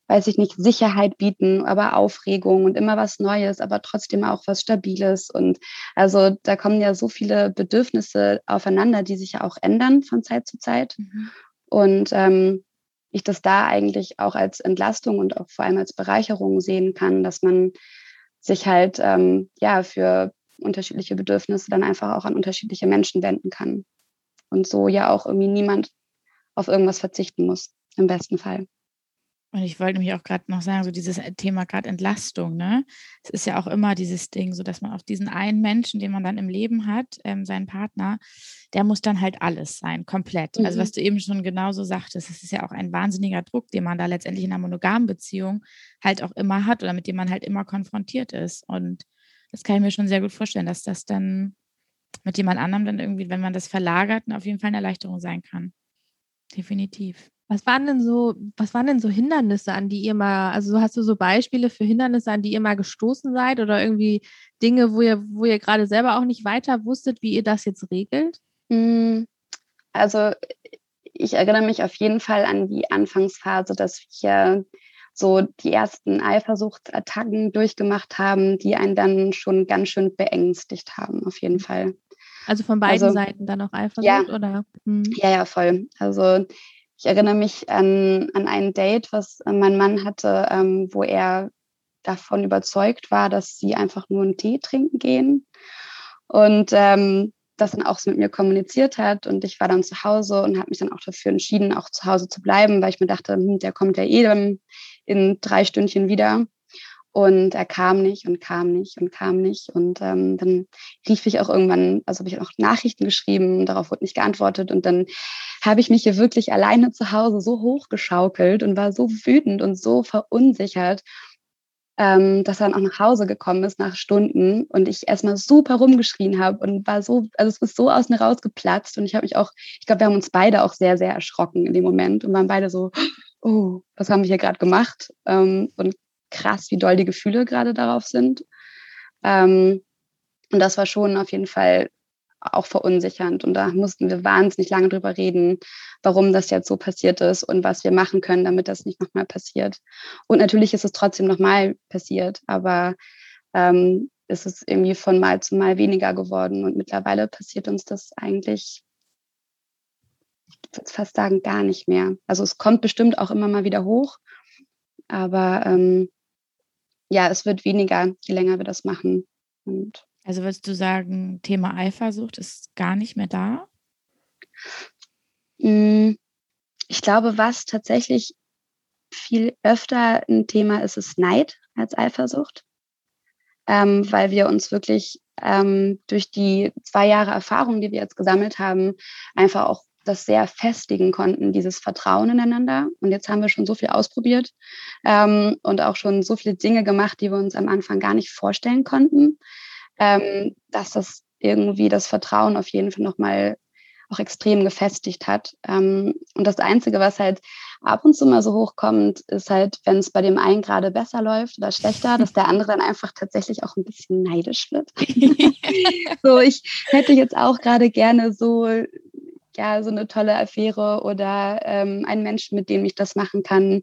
Speaker 3: weiß ich nicht, Sicherheit bieten, aber Aufregung und immer was Neues, aber trotzdem auch was Stabiles. Und also da kommen ja so viele Bedürfnisse aufeinander, die sich ja auch ändern von Zeit zu Zeit. Mhm. Und ähm, ich das da eigentlich auch als Entlastung und auch vor allem als Bereicherung sehen kann, dass man sich halt ähm, ja für unterschiedliche Bedürfnisse dann einfach auch an unterschiedliche Menschen wenden kann. Und so ja auch irgendwie niemand auf irgendwas verzichten muss, im besten Fall.
Speaker 1: Und ich wollte nämlich auch gerade noch sagen, so dieses Thema gerade Entlastung, ne? Es ist ja auch immer dieses Ding, so dass man auf diesen einen Menschen, den man dann im Leben hat, ähm, seinen Partner, der muss dann halt alles sein, komplett. Also mhm. Also was du eben schon genauso sagtest, es ist ja auch ein wahnsinniger Druck, den man da letztendlich in einer monogamen Beziehung halt auch immer hat oder mit dem man halt immer konfrontiert ist. Und das kann ich mir schon sehr gut vorstellen, dass das dann mit jemand anderem dann irgendwie, wenn man das verlagert, auf jeden Fall eine Erleichterung sein kann. Definitiv.
Speaker 2: Was waren denn so, was waren denn so Hindernisse, an die ihr mal, also hast du so Beispiele für Hindernisse, an die ihr mal gestoßen seid oder irgendwie Dinge, wo ihr, wo ihr gerade selber auch nicht weiter wusstet, wie ihr das jetzt regelt?
Speaker 3: Hm, also ich erinnere mich auf jeden Fall an die Anfangsphase, dass wir so die ersten Eifersuchtsattacken durchgemacht haben, die einen dann schon ganz schön beängstigt haben, auf jeden Fall.
Speaker 2: Also von beiden also, Seiten dann auch Eifersucht,
Speaker 3: ja,
Speaker 2: oder?
Speaker 3: Hm. Ja, ja, voll. Also ich erinnere mich an, an ein Date, was mein Mann hatte, ähm, wo er davon überzeugt war, dass sie einfach nur einen Tee trinken gehen und ähm, das dann auch so mit mir kommuniziert hat. Und ich war dann zu Hause und habe mich dann auch dafür entschieden, auch zu Hause zu bleiben, weil ich mir dachte, hm, der kommt ja eh dann in drei Stündchen wieder. Und er kam nicht und kam nicht und kam nicht. Und ähm, dann rief ich auch irgendwann, also habe ich auch Nachrichten geschrieben, darauf wurde nicht geantwortet. Und dann habe ich mich hier wirklich alleine zu Hause so hochgeschaukelt und war so wütend und so verunsichert, ähm, dass er dann auch nach Hause gekommen ist nach Stunden und ich erstmal super rumgeschrien habe und war so, also es ist so aus mir rausgeplatzt. Und ich habe mich auch, ich glaube, wir haben uns beide auch sehr, sehr erschrocken in dem Moment und waren beide so, oh, was haben wir hier gerade gemacht? Ähm, und krass, wie doll die Gefühle gerade darauf sind. Ähm, und das war schon auf jeden Fall auch verunsichernd. Und da mussten wir wahnsinnig lange drüber reden, warum das jetzt so passiert ist und was wir machen können, damit das nicht nochmal passiert. Und natürlich ist es trotzdem nochmal passiert, aber ähm, ist irgendwie von Mal zu Mal weniger geworden. Und mittlerweile passiert uns das eigentlich, ich würde fast sagen, gar nicht mehr. Also es kommt bestimmt auch immer mal wieder hoch, aber ähm, ja, es wird weniger, je länger wir das machen. Und
Speaker 1: also würdest du sagen, Thema Eifersucht ist gar nicht mehr da?
Speaker 3: Mm, ich glaube, was tatsächlich viel öfter ein Thema ist, ist Neid als Eifersucht, ähm, weil wir uns wirklich ähm, durch die zwei Jahre Erfahrung, die wir jetzt gesammelt haben, einfach auch das sehr festigen konnten, dieses Vertrauen ineinander. Und jetzt haben wir schon so viel ausprobiert ähm, und auch schon so viele Dinge gemacht, die wir uns am Anfang gar nicht vorstellen konnten, ähm, dass das irgendwie das Vertrauen auf jeden Fall nochmal auch extrem gefestigt hat. Ähm, und das Einzige, was halt ab und zu mal so hochkommt, ist halt, wenn es bei dem einen gerade besser läuft oder schlechter, dass der andere dann einfach tatsächlich auch ein bisschen neidisch wird. so, ich hätte jetzt auch gerade gerne so, ja, so eine tolle Affäre oder ähm, einen Menschen, mit dem ich das machen kann,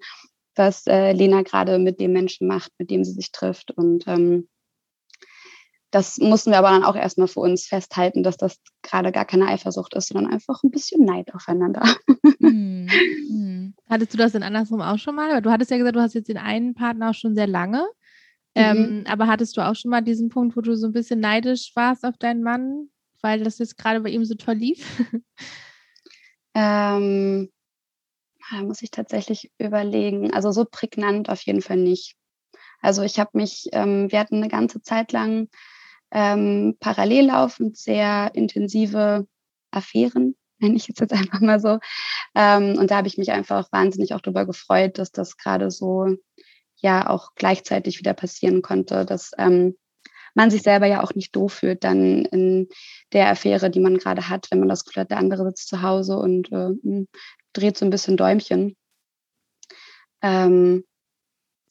Speaker 3: was äh, Lena gerade mit dem Menschen macht, mit dem sie sich trifft. Und ähm, das mussten wir aber dann auch erstmal für uns festhalten, dass das gerade gar keine Eifersucht ist, sondern einfach ein bisschen Neid aufeinander. Hm,
Speaker 2: hm. Hattest du das denn andersrum auch schon mal? Du hattest ja gesagt, du hast jetzt den einen Partner auch schon sehr lange. Mhm. Ähm, aber hattest du auch schon mal diesen Punkt, wo du so ein bisschen neidisch warst auf deinen Mann, weil das jetzt gerade bei ihm so toll lief?
Speaker 3: Ähm, da muss ich tatsächlich überlegen. Also so prägnant auf jeden Fall nicht. Also ich habe mich, ähm, wir hatten eine ganze Zeit lang ähm, parallel laufend sehr intensive Affären, nenne ich jetzt, jetzt einfach mal so. Ähm, und da habe ich mich einfach wahnsinnig auch darüber gefreut, dass das gerade so ja auch gleichzeitig wieder passieren konnte, dass ähm, man sich selber ja auch nicht doof fühlt dann in der Affäre, die man gerade hat, wenn man das Gefühl hat, der andere sitzt zu Hause und äh, hm, dreht so ein bisschen Däumchen. Ähm,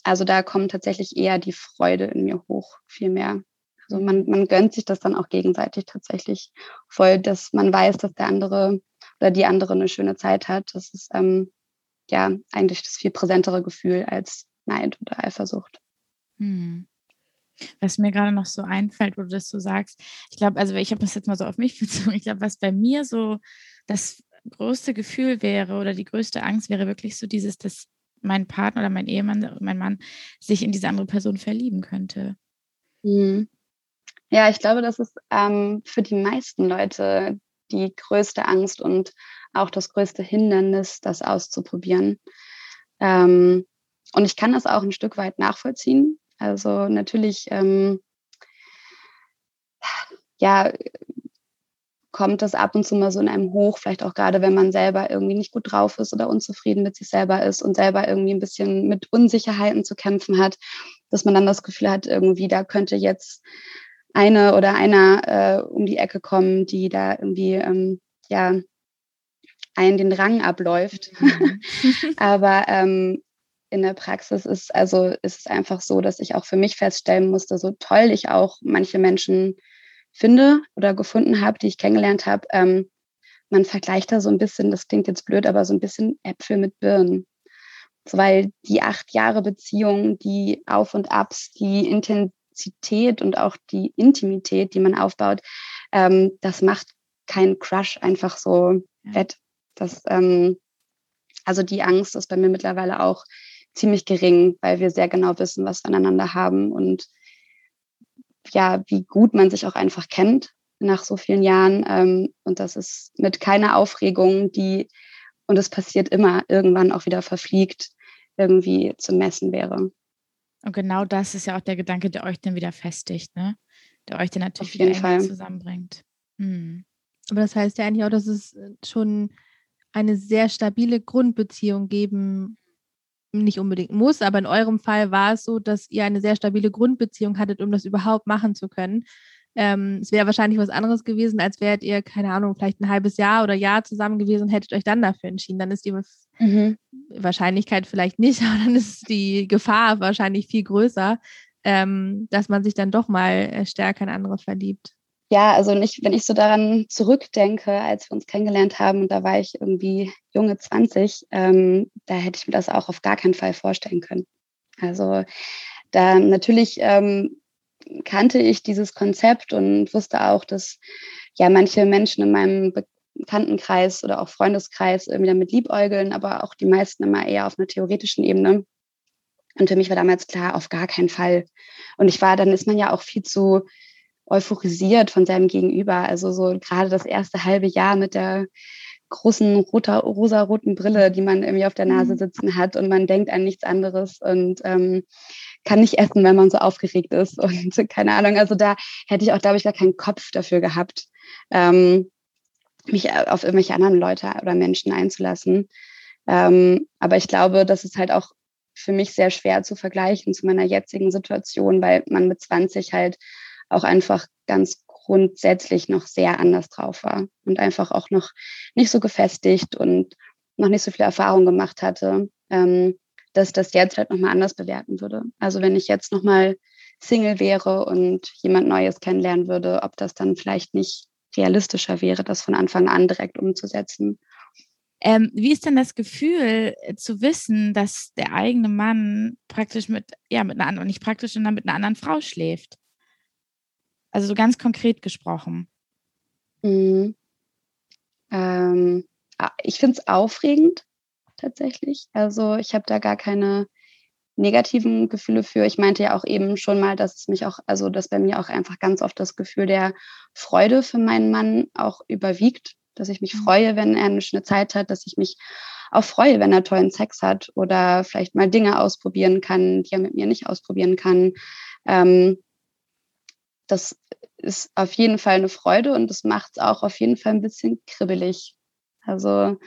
Speaker 3: also da kommt tatsächlich eher die Freude in mir hoch, viel mehr. Also man, man gönnt sich das dann auch gegenseitig tatsächlich voll, dass man weiß, dass der andere oder die andere eine schöne Zeit hat. Das ist ähm, ja eigentlich das viel präsentere Gefühl als Neid oder Eifersucht. Hm.
Speaker 1: Was mir gerade noch so einfällt, wo du das so sagst, ich glaube, also ich habe das jetzt mal so auf mich bezogen, ich glaube, was bei mir so das größte Gefühl wäre oder die größte Angst wäre wirklich so dieses, dass mein Partner oder mein Ehemann, mein Mann sich in diese andere Person verlieben könnte.
Speaker 3: Mhm. Ja, ich glaube, das ist ähm, für die meisten Leute die größte Angst und auch das größte Hindernis, das auszuprobieren. Ähm, und ich kann das auch ein Stück weit nachvollziehen. Also natürlich, ähm, ja, kommt das ab und zu mal so in einem hoch, vielleicht auch gerade, wenn man selber irgendwie nicht gut drauf ist oder unzufrieden mit sich selber ist und selber irgendwie ein bisschen mit Unsicherheiten zu kämpfen hat, dass man dann das Gefühl hat, irgendwie da könnte jetzt eine oder einer äh, um die Ecke kommen, die da irgendwie ähm, ja einen den Rang abläuft. Mhm. Aber ähm, in der Praxis ist also ist es einfach so, dass ich auch für mich feststellen musste, so toll ich auch manche Menschen finde oder gefunden habe, die ich kennengelernt habe, ähm, man vergleicht da so ein bisschen, das klingt jetzt blöd, aber so ein bisschen Äpfel mit Birnen. So, weil die acht Jahre Beziehung, die Auf und Abs, die Intensität und auch die Intimität, die man aufbaut, ähm, das macht keinen Crush einfach so fett. Das, ähm, also die Angst ist bei mir mittlerweile auch ziemlich gering, weil wir sehr genau wissen, was wir aneinander haben und ja, wie gut man sich auch einfach kennt nach so vielen Jahren. Ähm, und das ist mit keiner Aufregung, die, und es passiert immer, irgendwann auch wieder verfliegt, irgendwie zu messen wäre.
Speaker 1: Und genau das ist ja auch der Gedanke, der euch dann wieder festigt, ne? Der euch dann natürlich wieder Fall. zusammenbringt. Hm.
Speaker 2: Aber das heißt ja eigentlich auch, dass es schon eine sehr stabile Grundbeziehung geben nicht unbedingt muss, aber in eurem Fall war es so, dass ihr eine sehr stabile Grundbeziehung hattet, um das überhaupt machen zu können. Ähm, es wäre wahrscheinlich was anderes gewesen, als wärt ihr, keine Ahnung, vielleicht ein halbes Jahr oder Jahr zusammen gewesen und hättet euch dann dafür entschieden. Dann ist die mhm. Wahrscheinlichkeit vielleicht nicht, aber dann ist die Gefahr wahrscheinlich viel größer, ähm, dass man sich dann doch mal äh, stärker in andere verliebt
Speaker 3: ja, also nicht, wenn ich so daran zurückdenke, als wir uns kennengelernt haben, und da war ich irgendwie junge 20, ähm, da hätte ich mir das auch auf gar keinen Fall vorstellen können. Also da natürlich ähm, kannte ich dieses Konzept und wusste auch, dass ja manche Menschen in meinem Bekanntenkreis oder auch Freundeskreis irgendwie damit liebäugeln, aber auch die meisten immer eher auf einer theoretischen Ebene. Und für mich war damals klar, auf gar keinen Fall. Und ich war, dann ist man ja auch viel zu euphorisiert von seinem Gegenüber. Also so gerade das erste halbe Jahr mit der großen roter, rosa-roten Brille, die man irgendwie auf der Nase mhm. sitzen hat und man denkt an nichts anderes und ähm, kann nicht essen, wenn man so aufgeregt ist und keine Ahnung. Also da hätte ich auch, glaube ich, gar keinen Kopf dafür gehabt, ähm, mich auf irgendwelche anderen Leute oder Menschen einzulassen. Ähm, aber ich glaube, das ist halt auch für mich sehr schwer zu vergleichen zu meiner jetzigen Situation, weil man mit 20 halt auch einfach ganz grundsätzlich noch sehr anders drauf war und einfach auch noch nicht so gefestigt und noch nicht so viel Erfahrung gemacht hatte, ähm, dass das jetzt halt nochmal anders bewerten würde. Also wenn ich jetzt nochmal Single wäre und jemand Neues kennenlernen würde, ob das dann vielleicht nicht realistischer wäre, das von Anfang an direkt umzusetzen.
Speaker 1: Ähm, wie ist denn das Gefühl äh, zu wissen, dass der eigene Mann praktisch mit, ja, mit einer anderen, nicht praktisch, sondern mit einer anderen Frau schläft? Also so ganz konkret gesprochen.
Speaker 3: Mhm. Ähm, ich finde es aufregend tatsächlich. Also ich habe da gar keine negativen Gefühle für. Ich meinte ja auch eben schon mal, dass es mich auch, also dass bei mir auch einfach ganz oft das Gefühl der Freude für meinen Mann auch überwiegt, dass ich mich mhm. freue, wenn er eine schöne Zeit hat, dass ich mich auch freue, wenn er tollen Sex hat oder vielleicht mal Dinge ausprobieren kann, die er mit mir nicht ausprobieren kann. Ähm, das ist auf jeden Fall eine Freude und das macht es auch auf jeden Fall ein bisschen kribbelig. Also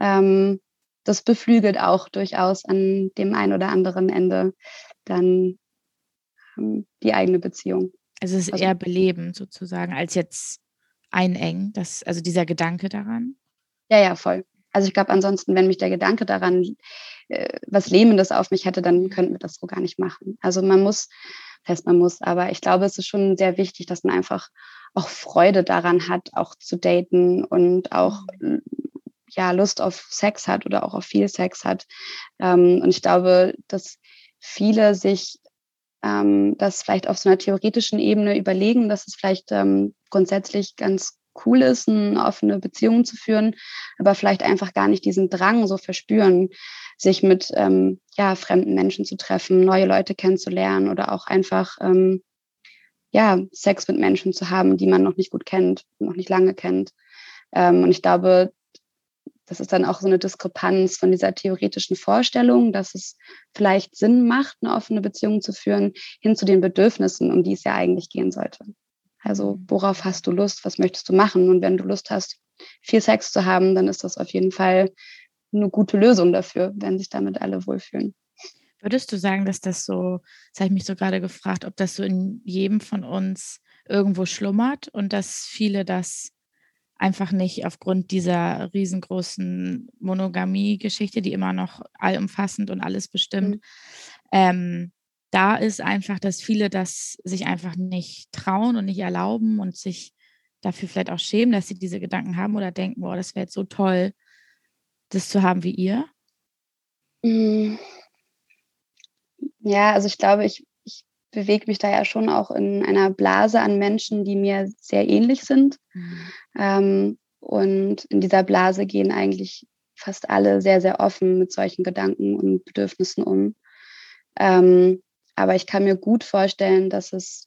Speaker 3: ähm, das beflügelt auch durchaus an dem einen oder anderen Ende dann ähm, die eigene Beziehung.
Speaker 1: Also es ist also, eher beleben sozusagen, als jetzt einengen, das, also dieser Gedanke daran.
Speaker 3: Ja, ja, voll. Also ich glaube, ansonsten, wenn mich der Gedanke daran äh, was Lähmendes auf mich hätte, dann könnten wir das so gar nicht machen. Also man muss, heißt man muss, aber ich glaube, es ist schon sehr wichtig, dass man einfach auch Freude daran hat, auch zu daten und auch mhm ja, Lust auf Sex hat oder auch auf viel Sex hat. Ähm, und ich glaube, dass viele sich ähm, das vielleicht auf so einer theoretischen Ebene überlegen, dass es vielleicht ähm, grundsätzlich ganz cool ist, eine offene Beziehung zu führen, aber vielleicht einfach gar nicht diesen Drang so verspüren, sich mit ähm, ja, fremden Menschen zu treffen, neue Leute kennenzulernen oder auch einfach ähm, ja, Sex mit Menschen zu haben, die man noch nicht gut kennt, noch nicht lange kennt. Ähm, und ich glaube, das ist dann auch so eine Diskrepanz von dieser theoretischen Vorstellung, dass es vielleicht Sinn macht, eine offene Beziehung zu führen, hin zu den Bedürfnissen, um die es ja eigentlich gehen sollte. Also mhm. worauf hast du Lust, was möchtest du machen? Und wenn du Lust hast, viel Sex zu haben, dann ist das auf jeden Fall eine gute Lösung dafür, wenn sich damit alle wohlfühlen.
Speaker 1: Würdest du sagen, dass das so, das habe ich mich so gerade gefragt, ob das so in jedem von uns irgendwo schlummert und dass viele das einfach nicht aufgrund dieser riesengroßen Monogamie-Geschichte, die immer noch allumfassend und alles bestimmt, mhm. ähm, da ist einfach, dass viele das sich einfach nicht trauen und nicht erlauben und sich dafür vielleicht auch schämen, dass sie diese Gedanken haben oder denken, boah, das wäre jetzt so toll, das zu haben wie ihr?
Speaker 3: Mhm. Ja, also ich glaube, ich bewege mich da ja schon auch in einer Blase an Menschen, die mir sehr ähnlich sind. Mhm. Ähm, und in dieser Blase gehen eigentlich fast alle sehr, sehr offen mit solchen Gedanken und Bedürfnissen um. Ähm, aber ich kann mir gut vorstellen, dass es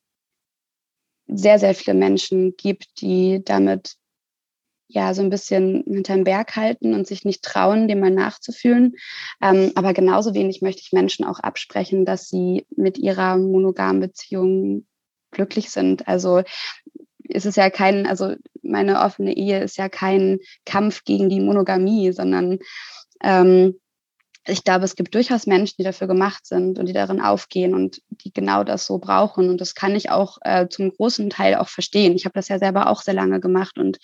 Speaker 3: sehr, sehr viele Menschen gibt, die damit ja so ein bisschen hinterm Berg halten und sich nicht trauen, dem mal nachzufühlen. Ähm, aber genauso wenig möchte ich Menschen auch absprechen, dass sie mit ihrer monogamen Beziehung glücklich sind. Also ist es ja kein, also meine offene Ehe ist ja kein Kampf gegen die Monogamie, sondern ähm, ich glaube, es gibt durchaus Menschen, die dafür gemacht sind und die darin aufgehen und die genau das so brauchen. Und das kann ich auch äh, zum großen Teil auch verstehen. Ich habe das ja selber auch sehr lange gemacht und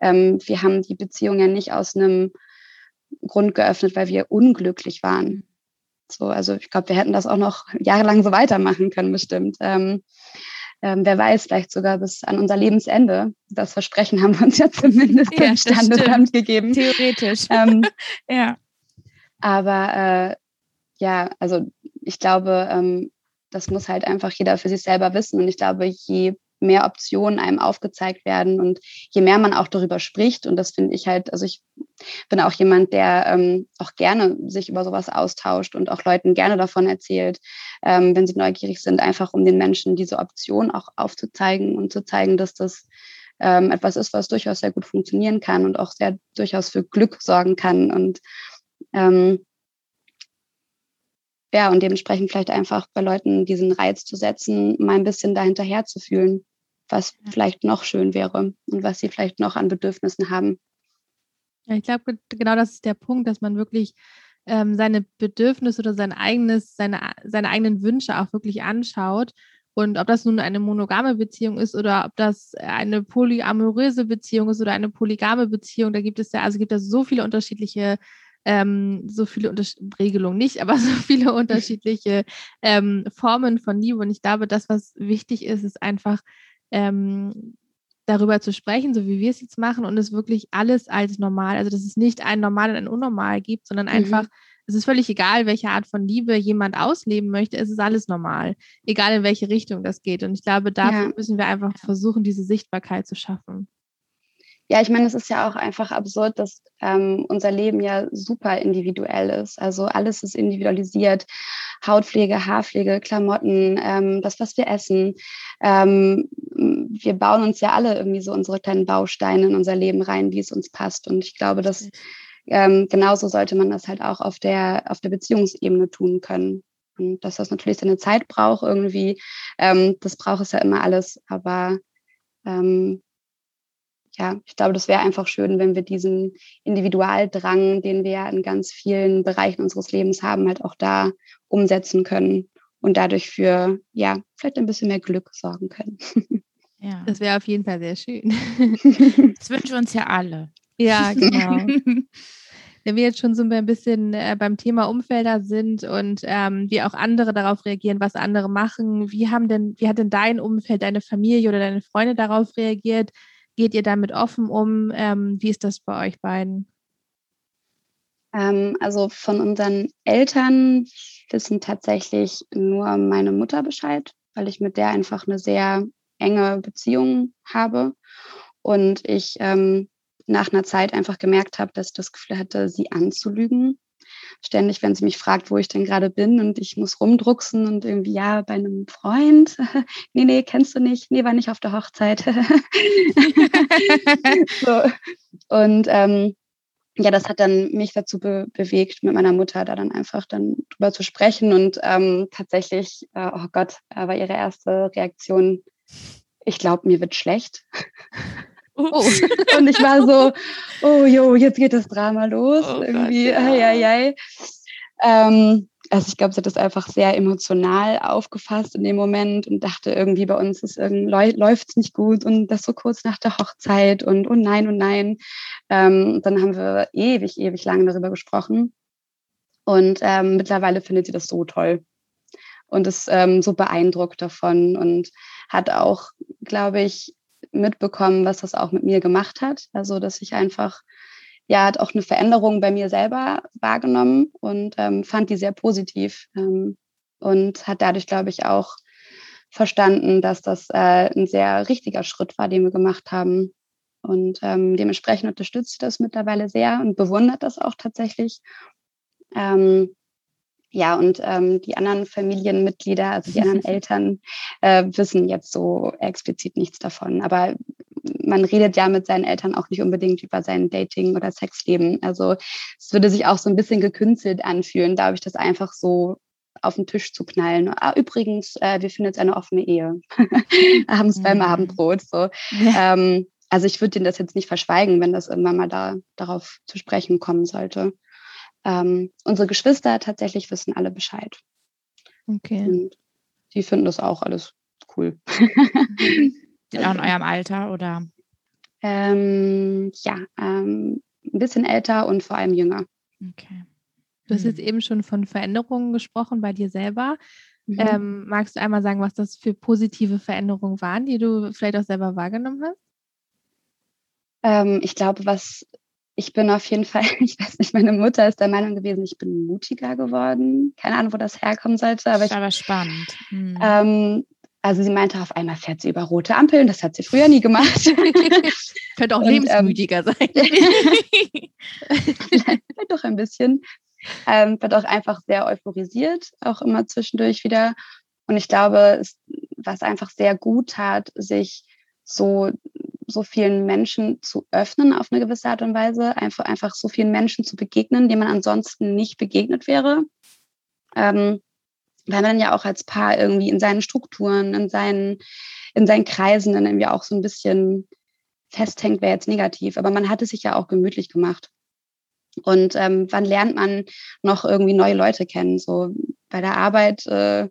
Speaker 3: ähm, wir haben die Beziehung ja nicht aus einem Grund geöffnet, weil wir unglücklich waren. So, also ich glaube, wir hätten das auch noch jahrelang so weitermachen können, bestimmt. Ähm, ähm, wer weiß, vielleicht sogar bis an unser Lebensende. Das Versprechen haben wir uns ja zumindest ja, im Standesamt gegeben.
Speaker 1: Theoretisch. Ähm,
Speaker 3: ja. Aber äh, ja, also ich glaube, ähm, das muss halt einfach jeder für sich selber wissen. Und ich glaube, je mehr Optionen einem aufgezeigt werden und je mehr man auch darüber spricht, und das finde ich halt, also ich bin auch jemand, der ähm, auch gerne sich über sowas austauscht und auch Leuten gerne davon erzählt, ähm, wenn sie neugierig sind, einfach um den Menschen diese Option auch aufzuzeigen und zu zeigen, dass das ähm, etwas ist, was durchaus sehr gut funktionieren kann und auch sehr durchaus für Glück sorgen kann. Und ähm, ja, und dementsprechend vielleicht einfach bei Leuten diesen Reiz zu setzen, mal ein bisschen dahinterher zu fühlen, was vielleicht noch schön wäre und was sie vielleicht noch an Bedürfnissen haben.
Speaker 2: Ja, ich glaube, genau das ist der Punkt, dass man wirklich ähm, seine Bedürfnisse oder sein eigenes, seine, seine eigenen Wünsche auch wirklich anschaut Und ob das nun eine monogame Beziehung ist oder ob das eine polyamoröse Beziehung ist oder eine polygame Beziehung, da gibt es ja, also gibt es so viele unterschiedliche ähm, so viele Unter Regelungen nicht, aber so viele unterschiedliche ähm, Formen von Liebe. Und ich glaube, das, was wichtig ist, ist einfach ähm, darüber zu sprechen, so wie wir es jetzt machen und es wirklich alles als normal, also dass es nicht ein Normal und ein Unnormal gibt, sondern mhm. einfach, es ist völlig egal, welche Art von Liebe jemand ausleben möchte, es ist alles normal, egal in welche Richtung das geht. Und ich glaube, dafür ja. müssen wir einfach versuchen, diese Sichtbarkeit zu schaffen.
Speaker 3: Ja, ich meine, es ist ja auch einfach absurd, dass ähm, unser Leben ja super individuell ist. Also alles ist individualisiert. Hautpflege, Haarpflege, Klamotten, ähm, das, was wir essen. Ähm, wir bauen uns ja alle irgendwie so unsere kleinen Bausteine in unser Leben rein, wie es uns passt. Und ich glaube, dass ähm, genauso sollte man das halt auch auf der, auf der Beziehungsebene tun können. Und dass das natürlich seine Zeit braucht irgendwie, ähm, das braucht es ja immer alles. Aber ähm, ja, ich glaube, das wäre einfach schön, wenn wir diesen Individualdrang, den wir ja in ganz vielen Bereichen unseres Lebens haben, halt auch da umsetzen können und dadurch für, ja, vielleicht ein bisschen mehr Glück sorgen können.
Speaker 2: Ja. Das wäre auf jeden Fall sehr schön.
Speaker 1: Das wünschen wir uns ja alle.
Speaker 2: Ja, genau. Wenn wir jetzt schon so ein bisschen äh, beim Thema Umfelder sind und ähm, wie auch andere darauf reagieren, was andere machen, wie haben denn, wie hat denn dein Umfeld, deine Familie oder deine Freunde darauf reagiert? Geht ihr damit offen um? Ähm, wie ist das bei euch beiden?
Speaker 3: Ähm, also von unseren Eltern wissen tatsächlich nur meine Mutter Bescheid, weil ich mit der einfach eine sehr enge Beziehung habe und ich ähm, nach einer Zeit einfach gemerkt habe, dass ich das Gefühl hatte, sie anzulügen ständig, wenn sie mich fragt, wo ich denn gerade bin und ich muss rumdrucksen und irgendwie, ja, bei einem Freund. nee, nee, kennst du nicht. Nee, war nicht auf der Hochzeit. so. Und ähm, ja, das hat dann mich dazu be bewegt, mit meiner Mutter da dann einfach dann drüber zu sprechen. Und ähm, tatsächlich, äh, oh Gott, äh, war ihre erste Reaktion, ich glaube, mir wird schlecht. Oh. Und ich war so, oh jo, jetzt geht das Drama los. Oh irgendwie, Gott, ja. ei, ei, ei. Ähm, also ich glaube, sie hat das einfach sehr emotional aufgefasst in dem Moment und dachte irgendwie, bei uns ist läuft es nicht gut und das so kurz nach der Hochzeit und oh nein, oh nein. Ähm, dann haben wir ewig, ewig lange darüber gesprochen. Und ähm, mittlerweile findet sie das so toll und ist ähm, so beeindruckt davon und hat auch, glaube ich, mitbekommen, was das auch mit mir gemacht hat. Also, dass ich einfach, ja, hat auch eine Veränderung bei mir selber wahrgenommen und ähm, fand die sehr positiv ähm, und hat dadurch, glaube ich, auch verstanden, dass das äh, ein sehr richtiger Schritt war, den wir gemacht haben. Und ähm, dementsprechend unterstützt das mittlerweile sehr und bewundert das auch tatsächlich. Ähm, ja, und ähm, die anderen Familienmitglieder, also die anderen Eltern, äh, wissen jetzt so explizit nichts davon. Aber man redet ja mit seinen Eltern auch nicht unbedingt über sein Dating- oder Sexleben. Also es würde sich auch so ein bisschen gekünstelt anfühlen, glaube ich, das einfach so auf den Tisch zu knallen. Ah, übrigens, äh, wir finden jetzt eine offene Ehe. Abends mhm. beim Abendbrot. So. Ja. Ähm, also ich würde Ihnen das jetzt nicht verschweigen, wenn das irgendwann mal da darauf zu sprechen kommen sollte. Ähm, unsere Geschwister tatsächlich wissen alle Bescheid.
Speaker 2: Okay. Und
Speaker 3: die finden das auch alles cool.
Speaker 1: Sind auch in eurem Alter oder?
Speaker 3: Ähm, ja, ähm, ein bisschen älter und vor allem jünger.
Speaker 2: Okay. Du hast jetzt mhm. eben schon von Veränderungen gesprochen bei dir selber. Mhm. Ähm, magst du einmal sagen, was das für positive Veränderungen waren, die du vielleicht auch selber wahrgenommen hast?
Speaker 3: Ähm, ich glaube, was ich bin auf jeden Fall, ich weiß nicht, meine Mutter ist der Meinung gewesen, ich bin mutiger geworden. Keine Ahnung, wo das herkommen sollte. Aber
Speaker 1: das
Speaker 3: ist
Speaker 1: aber spannend.
Speaker 3: Hm. Ähm, also sie meinte, auf einmal fährt sie über rote Ampeln. Das hat sie früher nie gemacht.
Speaker 2: Könnte auch Und, lebensmütiger ähm, sein.
Speaker 3: vielleicht, doch ein bisschen. Ähm, wird auch einfach sehr euphorisiert, auch immer zwischendurch wieder. Und ich glaube, es, was einfach sehr gut tat, sich so so vielen Menschen zu öffnen auf eine gewisse Art und Weise, einfach, einfach so vielen Menschen zu begegnen, denen man ansonsten nicht begegnet wäre. Ähm, weil man ja auch als Paar irgendwie in seinen Strukturen, in seinen, in seinen Kreisen dann irgendwie auch so ein bisschen festhängt, wäre jetzt negativ. Aber man hat es sich ja auch gemütlich gemacht. Und ähm, wann lernt man noch irgendwie neue Leute kennen? So bei der Arbeit äh,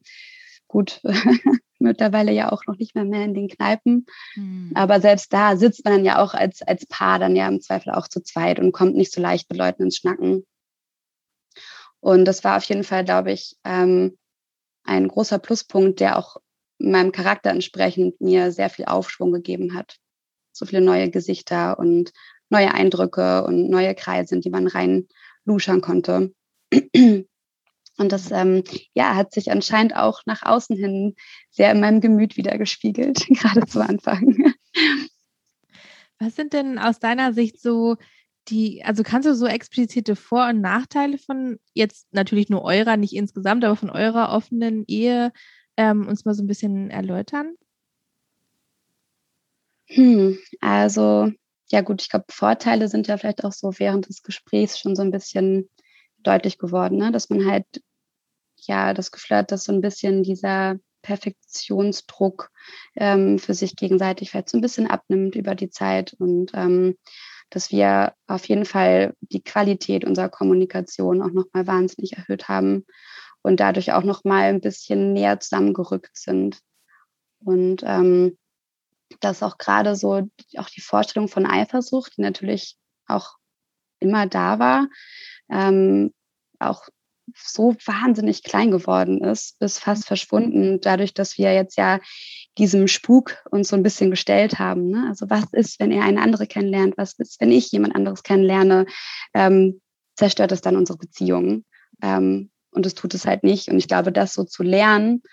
Speaker 3: Gut, mittlerweile ja auch noch nicht mehr mehr in den Kneipen. Mhm. Aber selbst da sitzt man dann ja auch als, als Paar dann ja im Zweifel auch zu zweit und kommt nicht so leicht mit Leuten ins Schnacken. Und das war auf jeden Fall, glaube ich, ähm, ein großer Pluspunkt, der auch meinem Charakter entsprechend mir sehr viel Aufschwung gegeben hat. So viele neue Gesichter und neue Eindrücke und neue Kreise, in die man rein luschern konnte. Und das ähm, ja, hat sich anscheinend auch nach außen hin sehr in meinem Gemüt wieder gespiegelt, gerade zu Anfang.
Speaker 2: Was sind denn aus deiner Sicht so die, also kannst du so explizite Vor- und Nachteile von jetzt natürlich nur eurer, nicht insgesamt, aber von eurer offenen Ehe ähm, uns mal so ein bisschen erläutern?
Speaker 3: Hm, also ja gut, ich glaube, Vorteile sind ja vielleicht auch so während des Gesprächs schon so ein bisschen deutlich geworden, ne? dass man halt ja das Gefühl hat, dass so ein bisschen dieser Perfektionsdruck ähm, für sich gegenseitig vielleicht so ein bisschen abnimmt über die Zeit und ähm, dass wir auf jeden Fall die Qualität unserer Kommunikation auch nochmal wahnsinnig erhöht haben und dadurch auch nochmal ein bisschen näher zusammengerückt sind. Und ähm, dass auch gerade so auch die Vorstellung von Eifersucht, die natürlich auch immer da war, ähm, auch so wahnsinnig klein geworden ist, bis fast verschwunden, dadurch, dass wir jetzt ja diesem Spuk uns so ein bisschen gestellt haben. Ne? Also was ist, wenn er eine andere kennenlernt? Was ist, wenn ich jemand anderes kennenlerne? Ähm, zerstört es dann unsere Beziehungen? Ähm, und es tut es halt nicht. Und ich glaube, das so zu lernen,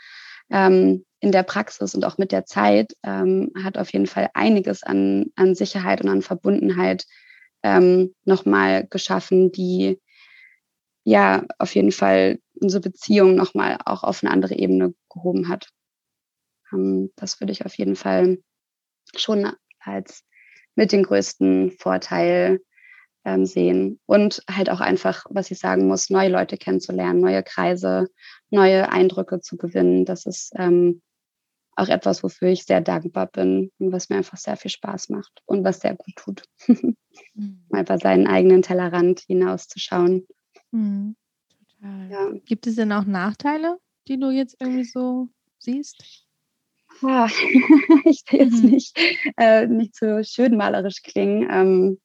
Speaker 3: ähm, in der Praxis und auch mit der Zeit ähm, hat auf jeden Fall einiges an, an Sicherheit und an Verbundenheit ähm, nochmal geschaffen, die ja auf jeden Fall unsere Beziehung nochmal auch auf eine andere Ebene gehoben hat. Ähm, das würde ich auf jeden Fall schon als mit den größten Vorteil ähm, sehen. Und halt auch einfach, was ich sagen muss, neue Leute kennenzulernen, neue Kreise, neue Eindrücke zu gewinnen. Das ist ähm, auch etwas, wofür ich sehr dankbar bin und was mir einfach sehr viel Spaß macht und was sehr gut tut. mhm. Mal bei seinen eigenen Tellerrand hinauszuschauen. Mhm.
Speaker 2: Total. Ja. Gibt es denn auch Nachteile, die du jetzt irgendwie so siehst?
Speaker 3: Ah, ich will jetzt mhm. nicht, äh, nicht so schön malerisch klingen. Ähm,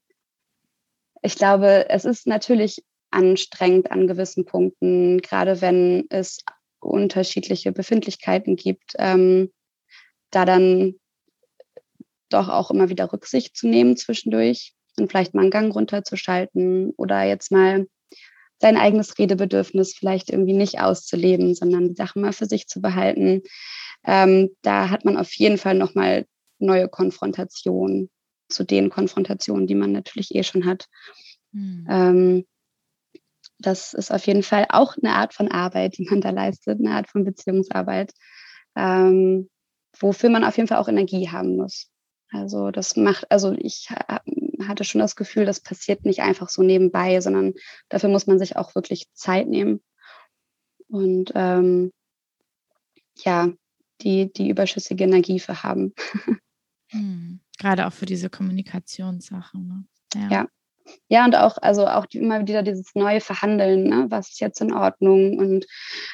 Speaker 3: ich glaube, es ist natürlich anstrengend an gewissen Punkten, gerade wenn es unterschiedliche Befindlichkeiten gibt. Ähm, da dann doch auch immer wieder Rücksicht zu nehmen zwischendurch und vielleicht mal einen Gang runterzuschalten oder jetzt mal sein eigenes Redebedürfnis vielleicht irgendwie nicht auszuleben, sondern die Sachen mal für sich zu behalten. Ähm, da hat man auf jeden Fall nochmal neue Konfrontationen zu den Konfrontationen, die man natürlich eh schon hat. Mhm. Ähm, das ist auf jeden Fall auch eine Art von Arbeit, die man da leistet, eine Art von Beziehungsarbeit. Ähm, wofür man auf jeden Fall auch Energie haben muss. Also das macht, also ich hatte schon das Gefühl, das passiert nicht einfach so nebenbei, sondern dafür muss man sich auch wirklich Zeit nehmen. Und ähm, ja, die, die überschüssige Energie für haben.
Speaker 1: Hm. Gerade auch für diese Kommunikationssachen. Ne?
Speaker 3: Ja. ja. Ja, und auch, also auch immer wieder dieses neue Verhandeln, ne? was ist jetzt in Ordnung und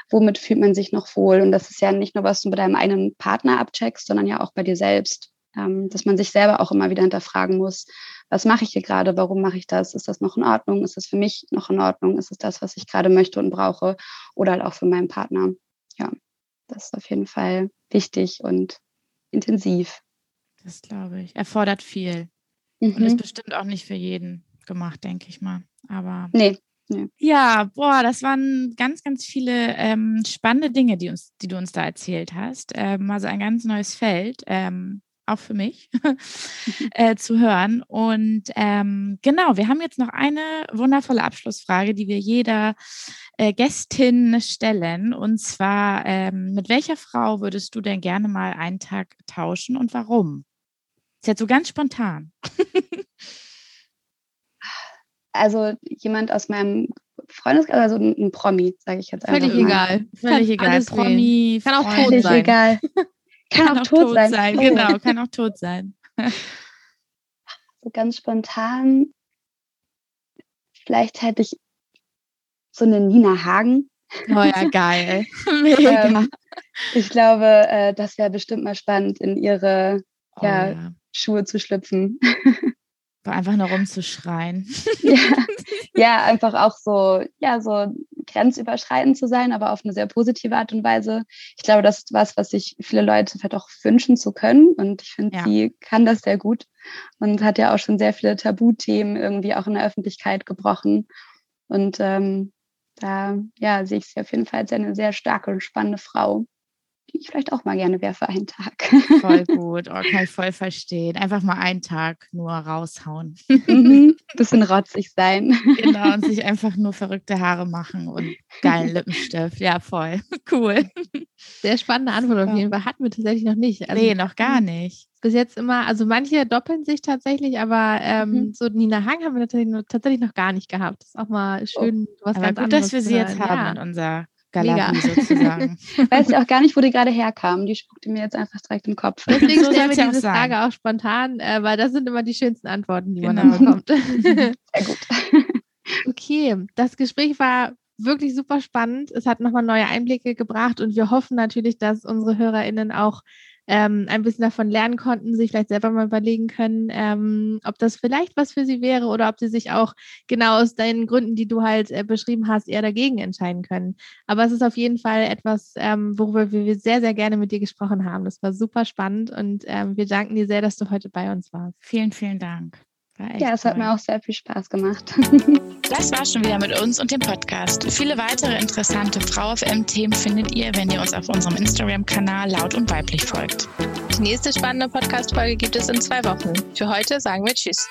Speaker 3: womit fühlt man sich noch wohl. Und das ist ja nicht nur, was du bei deinem einen Partner abcheckst, sondern ja auch bei dir selbst. Ähm, dass man sich selber auch immer wieder hinterfragen muss, was mache ich hier gerade, warum mache ich das, ist das noch in Ordnung, ist das für mich noch in Ordnung, ist es das, was ich gerade möchte und brauche oder halt auch für meinen Partner. Ja, das ist auf jeden Fall wichtig und intensiv.
Speaker 1: Das glaube ich. Erfordert viel. Mhm. Und ist bestimmt auch nicht für jeden gemacht, denke ich mal. Aber
Speaker 3: nee. nee.
Speaker 1: Ja, boah, das waren ganz, ganz viele ähm, spannende Dinge, die, uns, die du uns da erzählt hast. Ähm, also ein ganz neues Feld, ähm, auch für mich, äh, zu hören. Und ähm, genau, wir haben jetzt noch eine wundervolle Abschlussfrage, die wir jeder äh, Gästin stellen. Und zwar, ähm, mit welcher Frau würdest du denn gerne mal einen Tag tauschen und warum? Ist jetzt so ganz spontan.
Speaker 3: also jemand aus meinem Freundeskreis, also ein, Promi, sage ich jetzt
Speaker 2: einfach. Völlig mal. egal.
Speaker 1: Völlig egal. Alles Promi.
Speaker 2: Kann auch tot sein.
Speaker 3: egal.
Speaker 1: Kann, kann auch, tot, tot sein. sein. Genau, kann auch tot sein.
Speaker 3: so ganz spontan. Vielleicht hätte ich so eine Nina Hagen
Speaker 1: Oh ja, geil. Mega.
Speaker 3: Ähm, ich glaube, äh, das wäre bestimmt mal spannend, in ihre oh, ja, ja. Schuhe zu schlüpfen.
Speaker 1: Einfach nur rumzuschreien.
Speaker 3: ja, ja, einfach auch so, ja, so grenzüberschreitend zu sein, aber auf eine sehr positive Art und Weise. Ich glaube, das ist was, was sich viele Leute vielleicht auch wünschen zu können. Und ich finde, ja. sie kann das sehr gut und hat ja auch schon sehr viele Tabuthemen irgendwie auch in der Öffentlichkeit gebrochen. Und ähm, da ja, sehe ich sie auf jeden Fall als eine sehr starke und spannende Frau die ich vielleicht auch mal gerne wäre für einen Tag.
Speaker 1: Voll gut, oh, kann ich voll verstehen. Einfach mal einen Tag nur raushauen.
Speaker 3: Mhm, bisschen rotzig sein.
Speaker 1: Genau, und sich einfach nur verrückte Haare machen und geilen Lippenstift. Ja, voll. Cool.
Speaker 2: Sehr spannende Antwort auf jeden Fall. Hatten wir tatsächlich noch nicht.
Speaker 1: Also, nee, noch gar nicht.
Speaker 2: Bis jetzt immer, also manche doppeln sich tatsächlich, aber ähm, mhm. so Nina Hang haben wir tatsächlich, tatsächlich noch gar nicht gehabt. Das ist auch mal schön,
Speaker 1: oh. was aber ganz gut, anderes dass wir sie jetzt haben ja. in unser Galerie Mega. sozusagen.
Speaker 3: Weiß ich auch gar nicht, wo die gerade herkam. Die spuckte mir jetzt einfach direkt im Kopf.
Speaker 2: Deswegen so stellen wir diese Frage auch spontan, äh, weil das sind immer die schönsten Antworten, die genau. man dann bekommt. Sehr gut. Okay, das Gespräch war wirklich super spannend. Es hat nochmal neue Einblicke gebracht und wir hoffen natürlich, dass unsere HörerInnen auch ähm, ein bisschen davon lernen konnten, sich vielleicht selber mal überlegen können, ähm, ob das vielleicht was für sie wäre oder ob sie sich auch genau aus deinen Gründen, die du halt äh, beschrieben hast, eher dagegen entscheiden können. Aber es ist auf jeden Fall etwas, ähm, worüber wir sehr, sehr gerne mit dir gesprochen haben. Das war super spannend und ähm, wir danken dir sehr, dass du heute bei uns warst.
Speaker 1: Vielen, vielen Dank.
Speaker 3: Ja, es hat mir auch sehr viel Spaß gemacht.
Speaker 1: Das war schon wieder mit uns und dem Podcast. Viele weitere interessante Frau FM-Themen findet ihr, wenn ihr uns auf unserem Instagram-Kanal laut und weiblich folgt.
Speaker 2: Die nächste spannende Podcast-Folge gibt es in zwei Wochen. Für heute sagen wir Tschüss.